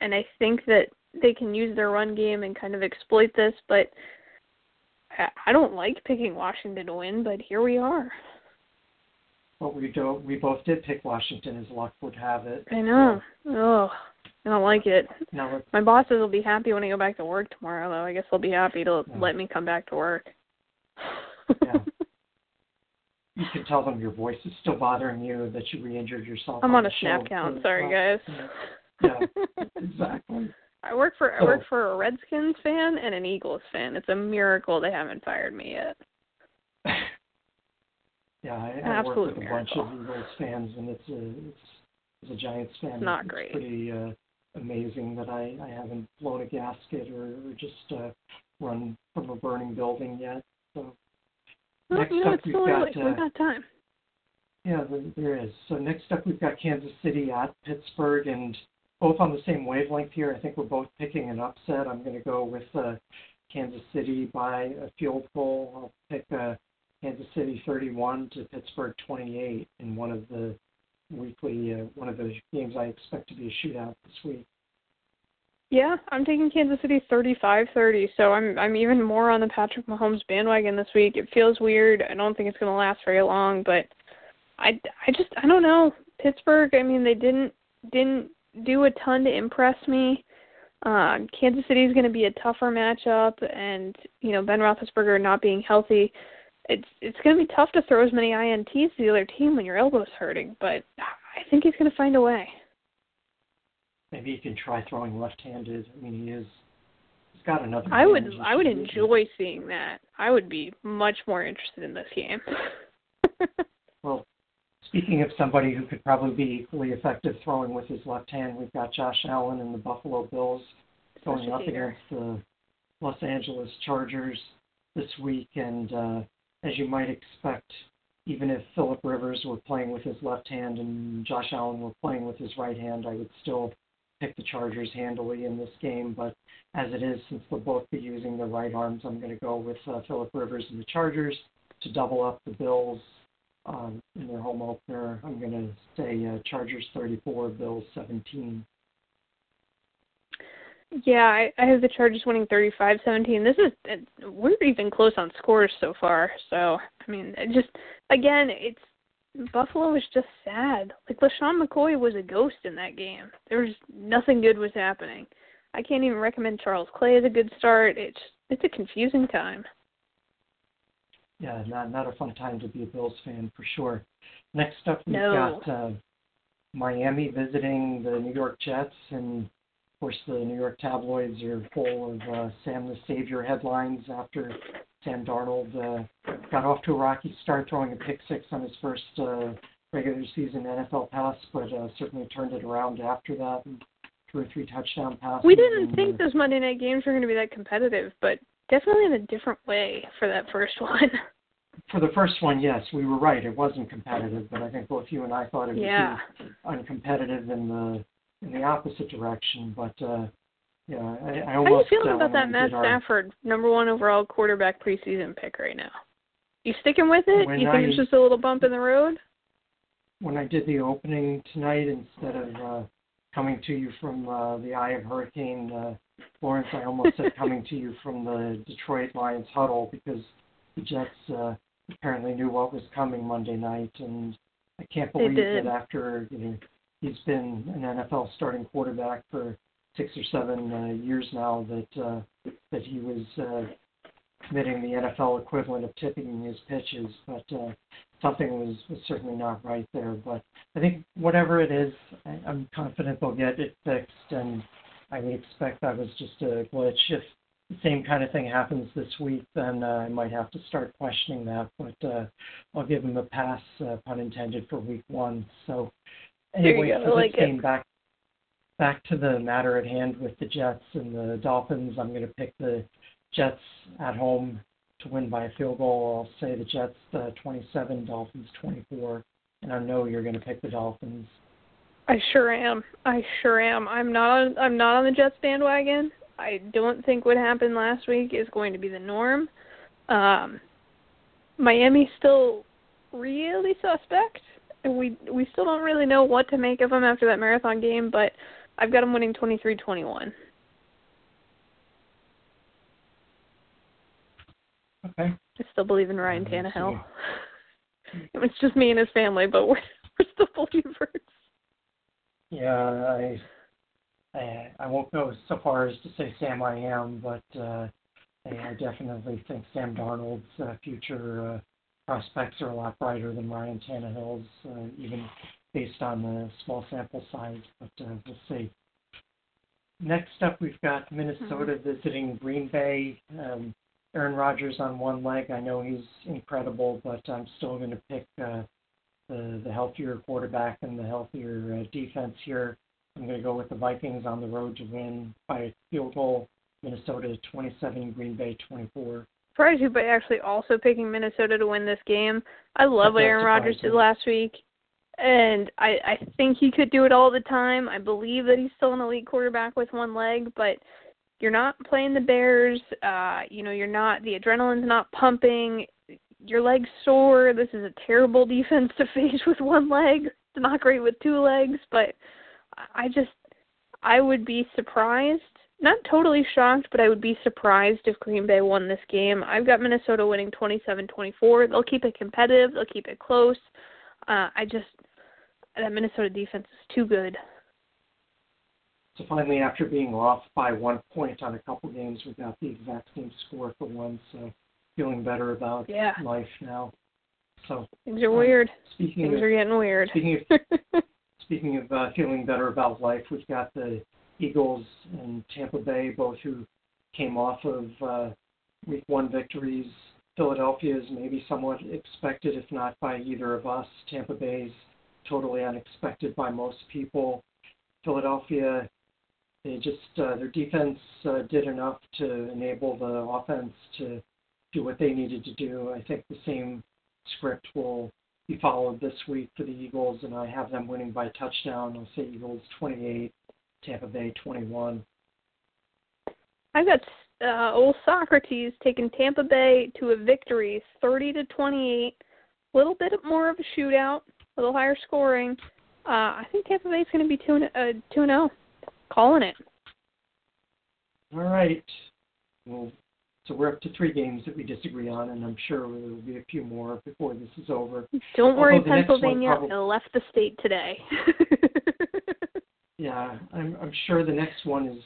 and I think that they can use their run game and kind of exploit this, but I, don't like picking Washington to win, but here we are. But we do we both did pick Washington as luck would have it. I know. Oh, I don't like it. Let's My bosses will be happy when I go back to work tomorrow, though. I guess they'll be happy to Yeah. let me come back to work. Yeah. you can tell them your voice is still bothering you, that you re-injured yourself. I'm on the a snap count. Sorry, guys. Yeah, exactly. I work for I work for a Redskins fan and an Eagles fan. It's a miracle they haven't fired me yet. yeah, I, I work with a bunch of miracle. Eagles fans, and it's a it's as a Giants fan. not it's great. Pretty uh, amazing that I I haven't blown a gasket or, or just uh, run from a burning building yet. So Well, Next you know, up, it's we've got, uh, got time. Yeah, there, there is. So next up, we've got Kansas City at Pittsburgh, and both on the same wavelength here. I think we're both picking an upset. I'm going to go with uh, Kansas City by a field goal. I'll pick uh, Kansas City 31 to Pittsburgh 28 in one of the weekly uh, one of the games I expect to be a shootout this week. Yeah, I'm taking Kansas City 35-30, so I'm I'm even more on the Patrick Mahomes bandwagon this week. It feels weird. I don't think it's going to last very long, but I I just I don't know. Pittsburgh, I mean, they didn't didn't do a ton to impress me. Uh, Kansas City is going to be a tougher matchup, and you know Ben Roethlisberger not being healthy, it's it's going to be tough to throw as many ints to the other team when your elbow's hurting. But I think he's going to find a way. Maybe he can try throwing left-handed. I mean, he is. He's got another. I would. I would enjoy seeing that. I would be much more interested in this game. Well, speaking of somebody who could probably be equally effective throwing with his left hand, we've got Josh Allen and the Buffalo Bills going up against the Los Angeles Chargers this week. And uh, as you might expect, even if Philip Rivers were playing with his left hand and Josh Allen were playing with his right hand, I would still pick the Chargers handily in this game. But as it is, since they'll both be using their right arms, I'm going to go with uh, Philip Rivers and the Chargers to double up the Bills um, in their home opener. I'm going to say uh, Chargers 34, Bills 17. yeah, I, I have the Chargers winning 35-17. This is we're even close on scores so far. So I mean, it just again, it's Buffalo was just sad. Like LeSean McCoy was a ghost in that game. There was nothing good was happening. I can't even recommend Charles Clay as a good start. It's it's a confusing time. Yeah, not not a fun time to be a Bills fan for sure. Next up, we've No. got uh, Miami visiting the New York Jets, and of course, the New York tabloids are full of uh, Sam the Savior headlines after Sam Darnold uh, got off to a rocky start, throwing a pick six on his first uh, regular season NFL pass, but uh, certainly turned it around after that and a three touchdown pass. We didn't think those Monday night games were going to be that competitive, but definitely in a different way for that first one. For the first one, yes, we were right. It wasn't competitive, but I think both you and I thought it would yeah. be uncompetitive in the in the opposite direction. But uh, yeah, I, I How are you feeling uh, about that Matt our- Stafford number one overall quarterback preseason pick right now? You sticking with it? When you think it's just a little bump in the road? when I did the opening tonight, instead of uh, coming to you from uh, the eye of Hurricane Florence, I almost said coming to you from the Detroit Lions huddle because the Jets uh, apparently knew what was coming Monday night, and I can't believe that after you know he's been an NFL starting quarterback for six or seven uh, years now that uh, that he was uh, committing the NFL equivalent of tipping his pitches, but uh, something was, was certainly not right there. But I think whatever it is, I, I'm confident they'll get it fixed, and I would expect that was just a glitch. If the same kind of thing happens this week, then uh, I might have to start questioning that. But uh, I'll give them a pass, uh, pun intended, for week one. So anyway, for this like it. game, back back to the matter at hand with the Jets and the Dolphins. I'm going to pick the Jets at home to win by a field goal. I'll say the Jets uh, 27, Dolphins 24, and I know you're going to pick the Dolphins. I sure am. I sure am. I'm not on I'm not on the Jets bandwagon. I don't think what happened last week is going to be the norm. Um Miami's still really suspect. And we we still don't really know what to make of them after that marathon game, but I've got them winning 23-21. Okay. I still believe in Ryan Tannehill. It's just me and his family, but we're we're still believers. Yeah, I, I I won't go so far as to say Sam I am, but uh, I, definitely think Sam Darnold's uh, future uh, prospects are a lot brighter than Ryan Tannehill's, uh, even based on the small sample size. But uh, we'll see. next up, we've got Minnesota mm-hmm. visiting Green Bay. Um, Aaron Rodgers on one leg. I know he's incredible, but I'm still going to pick uh, the the healthier quarterback and the healthier uh, defense here. I'm going to go with the Vikings on the road to win by a field goal. Minnesota 27, Green Bay 24. Surprised you by actually also picking Minnesota to win this game. I love what Aaron Rodgers did last week, and I I think he could do it all the time. I believe that he's still an elite quarterback with one leg, but you're not playing the Bears. Uh, you know, you're not the adrenaline's not pumping. Your leg's sore. This is a terrible defense to face with one leg. It's not great with two legs, but I just I would be surprised. Not totally shocked, but I would be surprised if Green Bay won this game. I've got Minnesota winning 27-24. They'll keep it competitive. They'll keep it close. Uh, I just that Minnesota defense is too good. So finally, after being off by one point on a couple games, we got the exact same score for one. So feeling better about yeah. life now. So things are uh, weird. Speaking things of, are getting weird. Speaking of speaking of uh, feeling better about life, we've got the Eagles and Tampa Bay, both who came off of uh, Week One victories. Philadelphia is maybe somewhat expected, if not by either of us. Tampa Bay's totally unexpected by most people. Philadelphia they just uh, their defense uh, did enough to enable the offense to do what they needed to do. I think the same script will be followed this week for the Eagles, and I have them winning by touchdown. I'll say Eagles 28, Tampa Bay 21. I've got uh, old Socrates taking Tampa Bay to a victory, 30 to 28. A little bit more of a shootout, a little higher scoring. Uh, I think Tampa Bay is going to be 2 uh, 2 0 calling it. All right. Well, so we're up to three games that we disagree on, and I'm sure there will be a few more before this is over. Don't worry, Pennsylvania probably, left the state today. yeah, I'm, I'm sure the next one is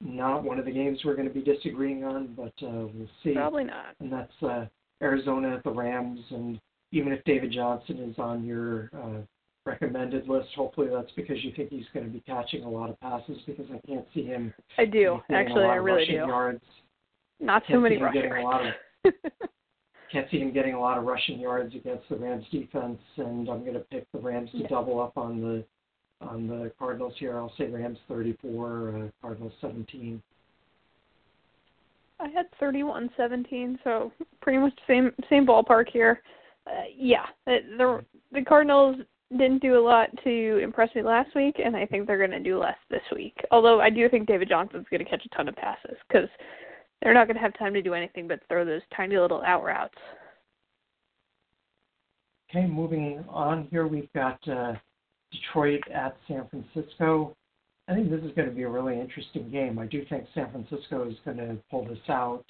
not one of the games we're going to be disagreeing on, but uh, we'll see. Probably not. And that's uh, Arizona at the Rams, and even if David Johnson is on your uh, recommended list. Hopefully, that's because you think he's going to be catching a lot of passes because I can't see him. I do actually. I really do. Yards. Not so many rushing. Getting a lot of, can't see him getting a lot of rushing yards against the Rams defense, and I'm going to pick the Rams to yeah. double up on the on the Cardinals here. I'll say Rams 34, uh, Cardinals 17. I had 31-17, so pretty much same same ballpark here. Uh, yeah, the the Cardinals didn't do a lot to impress me last week, and I think they're going to do less this week. Although I do think David Johnson's going to catch a ton of passes because they're not going to have time to do anything but throw those tiny little out routes. Okay, moving on here, we've got uh, Detroit at San Francisco. I think this is going to be a really interesting game. I do think San Francisco is going to pull this out,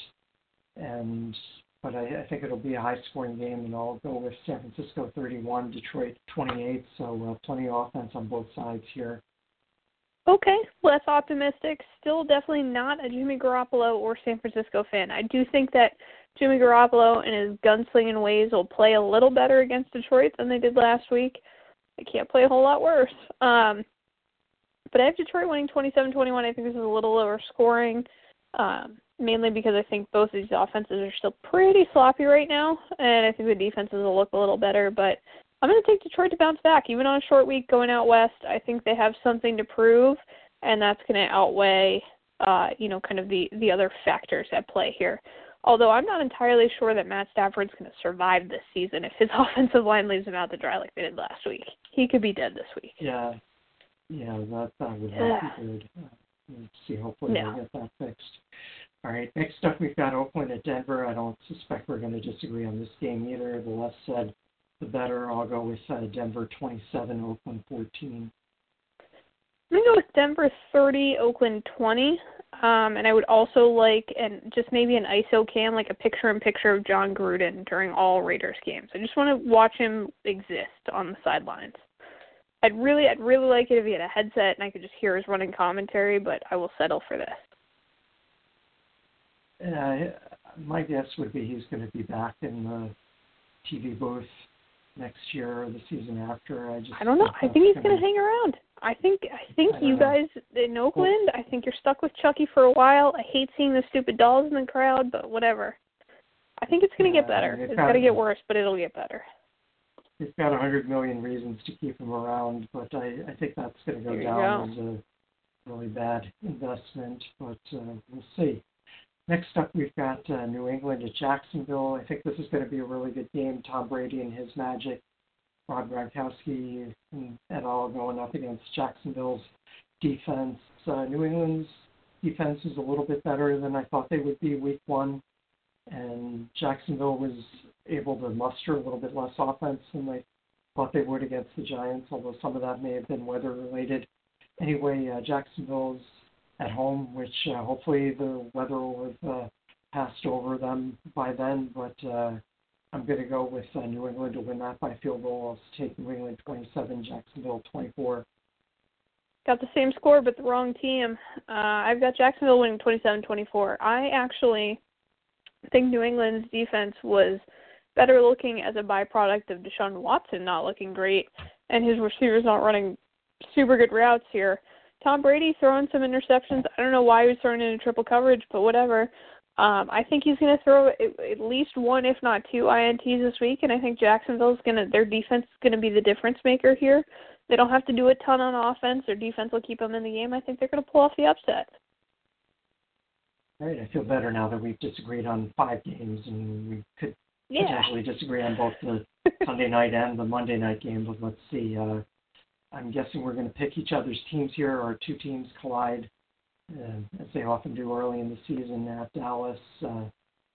and but I, I think it'll be a high scoring game, and I'll go with San Francisco 31, Detroit 28. So uh, plenty of offense on both sides here. Okay, less optimistic. Still definitely not a Jimmy Garoppolo or San Francisco fan. I do think that Jimmy Garoppolo and his gunslinging ways will play a little better against Detroit than they did last week. They can't play a whole lot worse. Um, but I have Detroit winning 27-21. I think this is a little lower scoring. Um, mainly because I think both of these offenses are still pretty sloppy right now, and I think the defenses will look a little better. But I'm going to take Detroit to bounce back, even on a short week going out west. I think they have something to prove, and that's going to outweigh, uh, you know, kind of the the other factors at play here. Although I'm not entirely sure that Matt Stafford's going to survive this season if his offensive line leaves him out to dry like they did last week. He could be dead this week. Yeah, yeah, that that would not be good. Uh, let's see, hopefully no. they get that fixed. All right, next up we've got Oakland at Denver. I don't suspect we're going to disagree on this game either. The less said, the better. I'll go with uh, Denver 27, Oakland 14. I'm going to go with Denver 30, Oakland 20. Um, and I would also like, and just maybe an ISO cam, like a picture-in-picture of Jon Gruden during all Raiders games. I just want to watch him exist on the sidelines. I'd really, I'd really like it if he had a headset and I could just hear his running commentary, but I will settle for this. Uh, my guess would be he's going to be back in the TV booth next year or the season after. I just I don't know. I think he's going to hang around. I think I think I you know. guys in Oakland. I think you're stuck with Chucky for a while. I hate seeing the stupid dolls in the crowd, but whatever. I think it's gonna get better. It's got- gotta get worse, but it'll get better. He's got a hundred million reasons to keep him around, but I, I think that's going to go down as a really bad investment. But uh, we'll see. Next up, we've got uh, New England at Jacksonville. I think this is going to be a really good game. Tom Brady and his magic. Rob Gronkowski and et al. going up against Jacksonville's defense. Uh, New England's defense is a little bit better than I thought they would be week one, and Jacksonville was able to muster a little bit less offense than they thought they would against the Giants, although some of that may have been weather related. Anyway, uh, Jacksonville's at home, which uh, hopefully the weather will have uh, passed over them by then, but uh, I'm going to go with uh, New England to win that by field goal. I'll take New England 27, Jacksonville 24. Got the same score, but the wrong team. Uh, I've got Jacksonville winning 27-24. I actually think New England's defense was better looking as a byproduct of Deshaun Watson not looking great and his receivers not running super good routes here. Tom Brady throwing some interceptions. I don't know why he was throwing into triple coverage, but whatever. Um, I think he's going to throw at, at least one, if not two, ints this week, and I think Jacksonville's going to their defense is going to be the difference maker here. They don't have to do a ton on offense. Their defense will keep them in the game. I think they're going to pull off the upset. All right, I feel better now that we've disagreed on five games and we could Yeah. potentially disagree on both the Sunday night and the Monday night game, but let's see. Uh, I'm guessing we're going to pick each other's teams here. Our two teams collide, uh, as they often do early in the season at Dallas. Uh,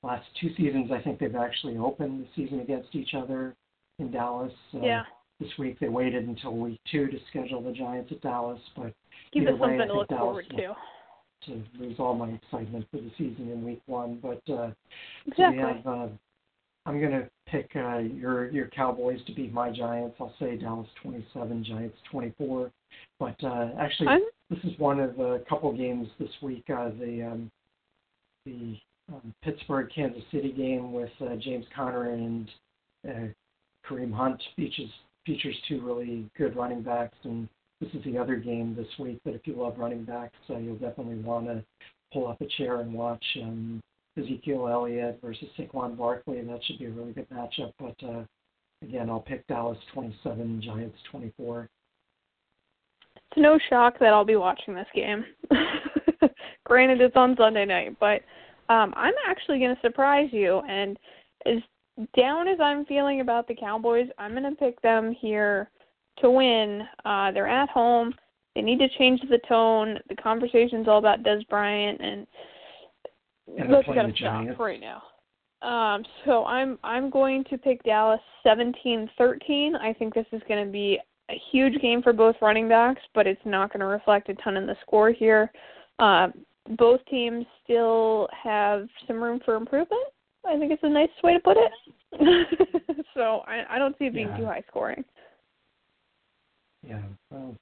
last two seasons, I think they've actually opened the season against each other in Dallas. Uh, yeah. This week they waited until week two to schedule the Giants at Dallas, but Give either us way, I something to look Dallas forward to. to lose all my excitement for the season in week one. But uh, Exactly. so we have, uh, I'm going to pick uh, your your Cowboys to beat my Giants. I'll say Dallas 27, Giants 24. But uh, actually, I'm this is one of a couple games this week. Uh, the um, the um, Pittsburgh Kansas City game with uh, James Conner and uh, Kareem Hunt features features two really good running backs, and this is the other game this week that if you love running backs, uh, you'll definitely want to pull up a chair and watch. Um, Ezekiel Elliott versus Saquon Barkley, and that should be a really good matchup. But uh, again, I'll pick Dallas 27, Giants 24. it's no shock that I'll be watching this game. Granted, it's on Sunday night, but um, I'm actually going to surprise you. And as down as I'm feeling about the Cowboys, I'm going to pick them here to win. Uh, they're at home. They need to change the tone. The conversation's all about Dez Bryant, and And playing gotta the stop Giants. right now. Um, so I'm I'm going to pick Dallas 17-13. I think this is going to be a huge game for both running backs, but it's not going to reflect a ton in the score here. Um, both teams still have some room for improvement. I think it's a nice way to put it. so I, I don't see it being Yeah. too high scoring. Yeah. Well,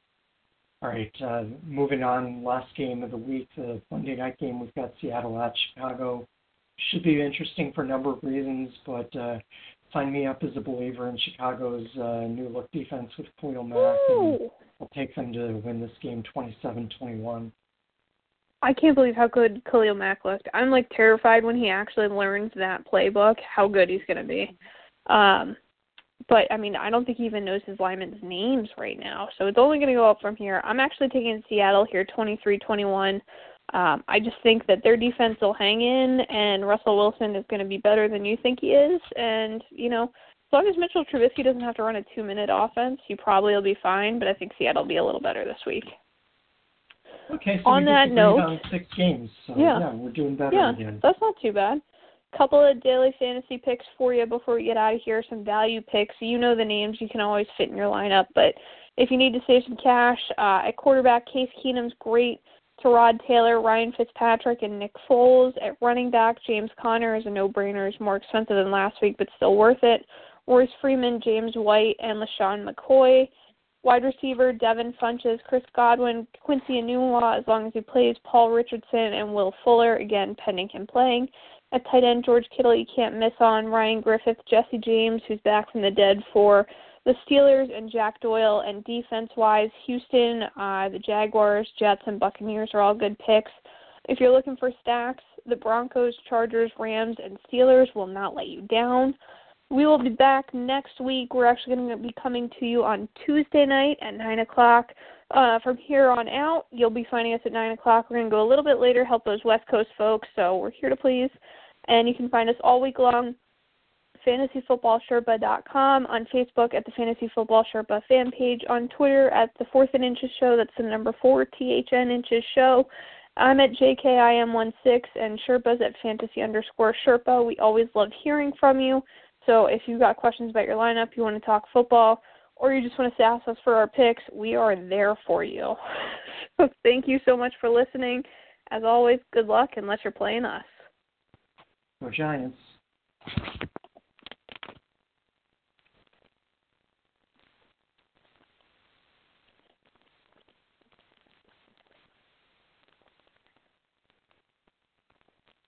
all right. Uh, moving on. Last game of the week, the Monday night game. We've got Seattle at Chicago. Should be interesting for a number of reasons, but uh, sign me up as a believer in Chicago's uh, new look defense with Khalil Mack, and I'll take them to win this game 27-21. I can't believe how good Khalil Mack looked. I'm like terrified when he actually learns that playbook, how good he's going to be. Um, but I mean, I don't think he even knows his linemen's names right now. So it's only going to go up from here. I'm actually taking Seattle here 23-21. Um, I just think that their defense will hang in, and Russell Wilson is going to be better than you think he is. And you know, as long as Mitchell Trubisky doesn't have to run a two-minute offense, he probably will be fine. But I think Seattle will be a little better this week. Okay, so On that note- six games. So Yeah. we're doing better Yeah, again. that's not too bad. Couple of daily fantasy picks for you before we get out of here. Some value picks. You know the names. You can always fit in your lineup. But if you need to save some cash, uh, at quarterback, Case Keenum's great. Tyrod Taylor, Ryan Fitzpatrick, and Nick Foles. At running back, James Conner is a no-brainer. Is more expensive than last week, but still worth it. Royce Freeman, James White, and LeSean McCoy. Wide receiver, Devin Funchess, Chris Godwin, Quincy Enunwa, as long as he plays, Paul Richardson, and Will Fuller, again, pending him playing. At tight end, George Kittle, you can't miss on. Ryan Griffin, Jesse James, who's back from the dead for the Steelers and Jack Doyle, and defense wise, Houston, uh, the Jaguars, Jets, and Buccaneers are all good picks. If you're looking for stacks, the Broncos, Chargers, Rams, and Steelers will not let you down. We will be back next week. We're actually going to be coming to you on Tuesday night at 9 o'clock. Uh, from here on out, you'll be finding us at 9 o'clock. We're going to go a little bit later, help those West Coast folks, so we're here to please. And you can find us all week long fantasyfootballsherpa.com, on Facebook at the Fantasy Football Sherpa fan page, on Twitter at the Fourth and Inches Show. That's the number four THN Inches Show. I'm at JKIM16 and Sherpa's at fantasy underscore Sherpa. We always love hearing from you. So if you've got questions about your lineup, you want to talk football, or you just want to sass us for our picks, we are there for you. so thank you so much for listening. As always, good luck unless you're playing us. Go Giants.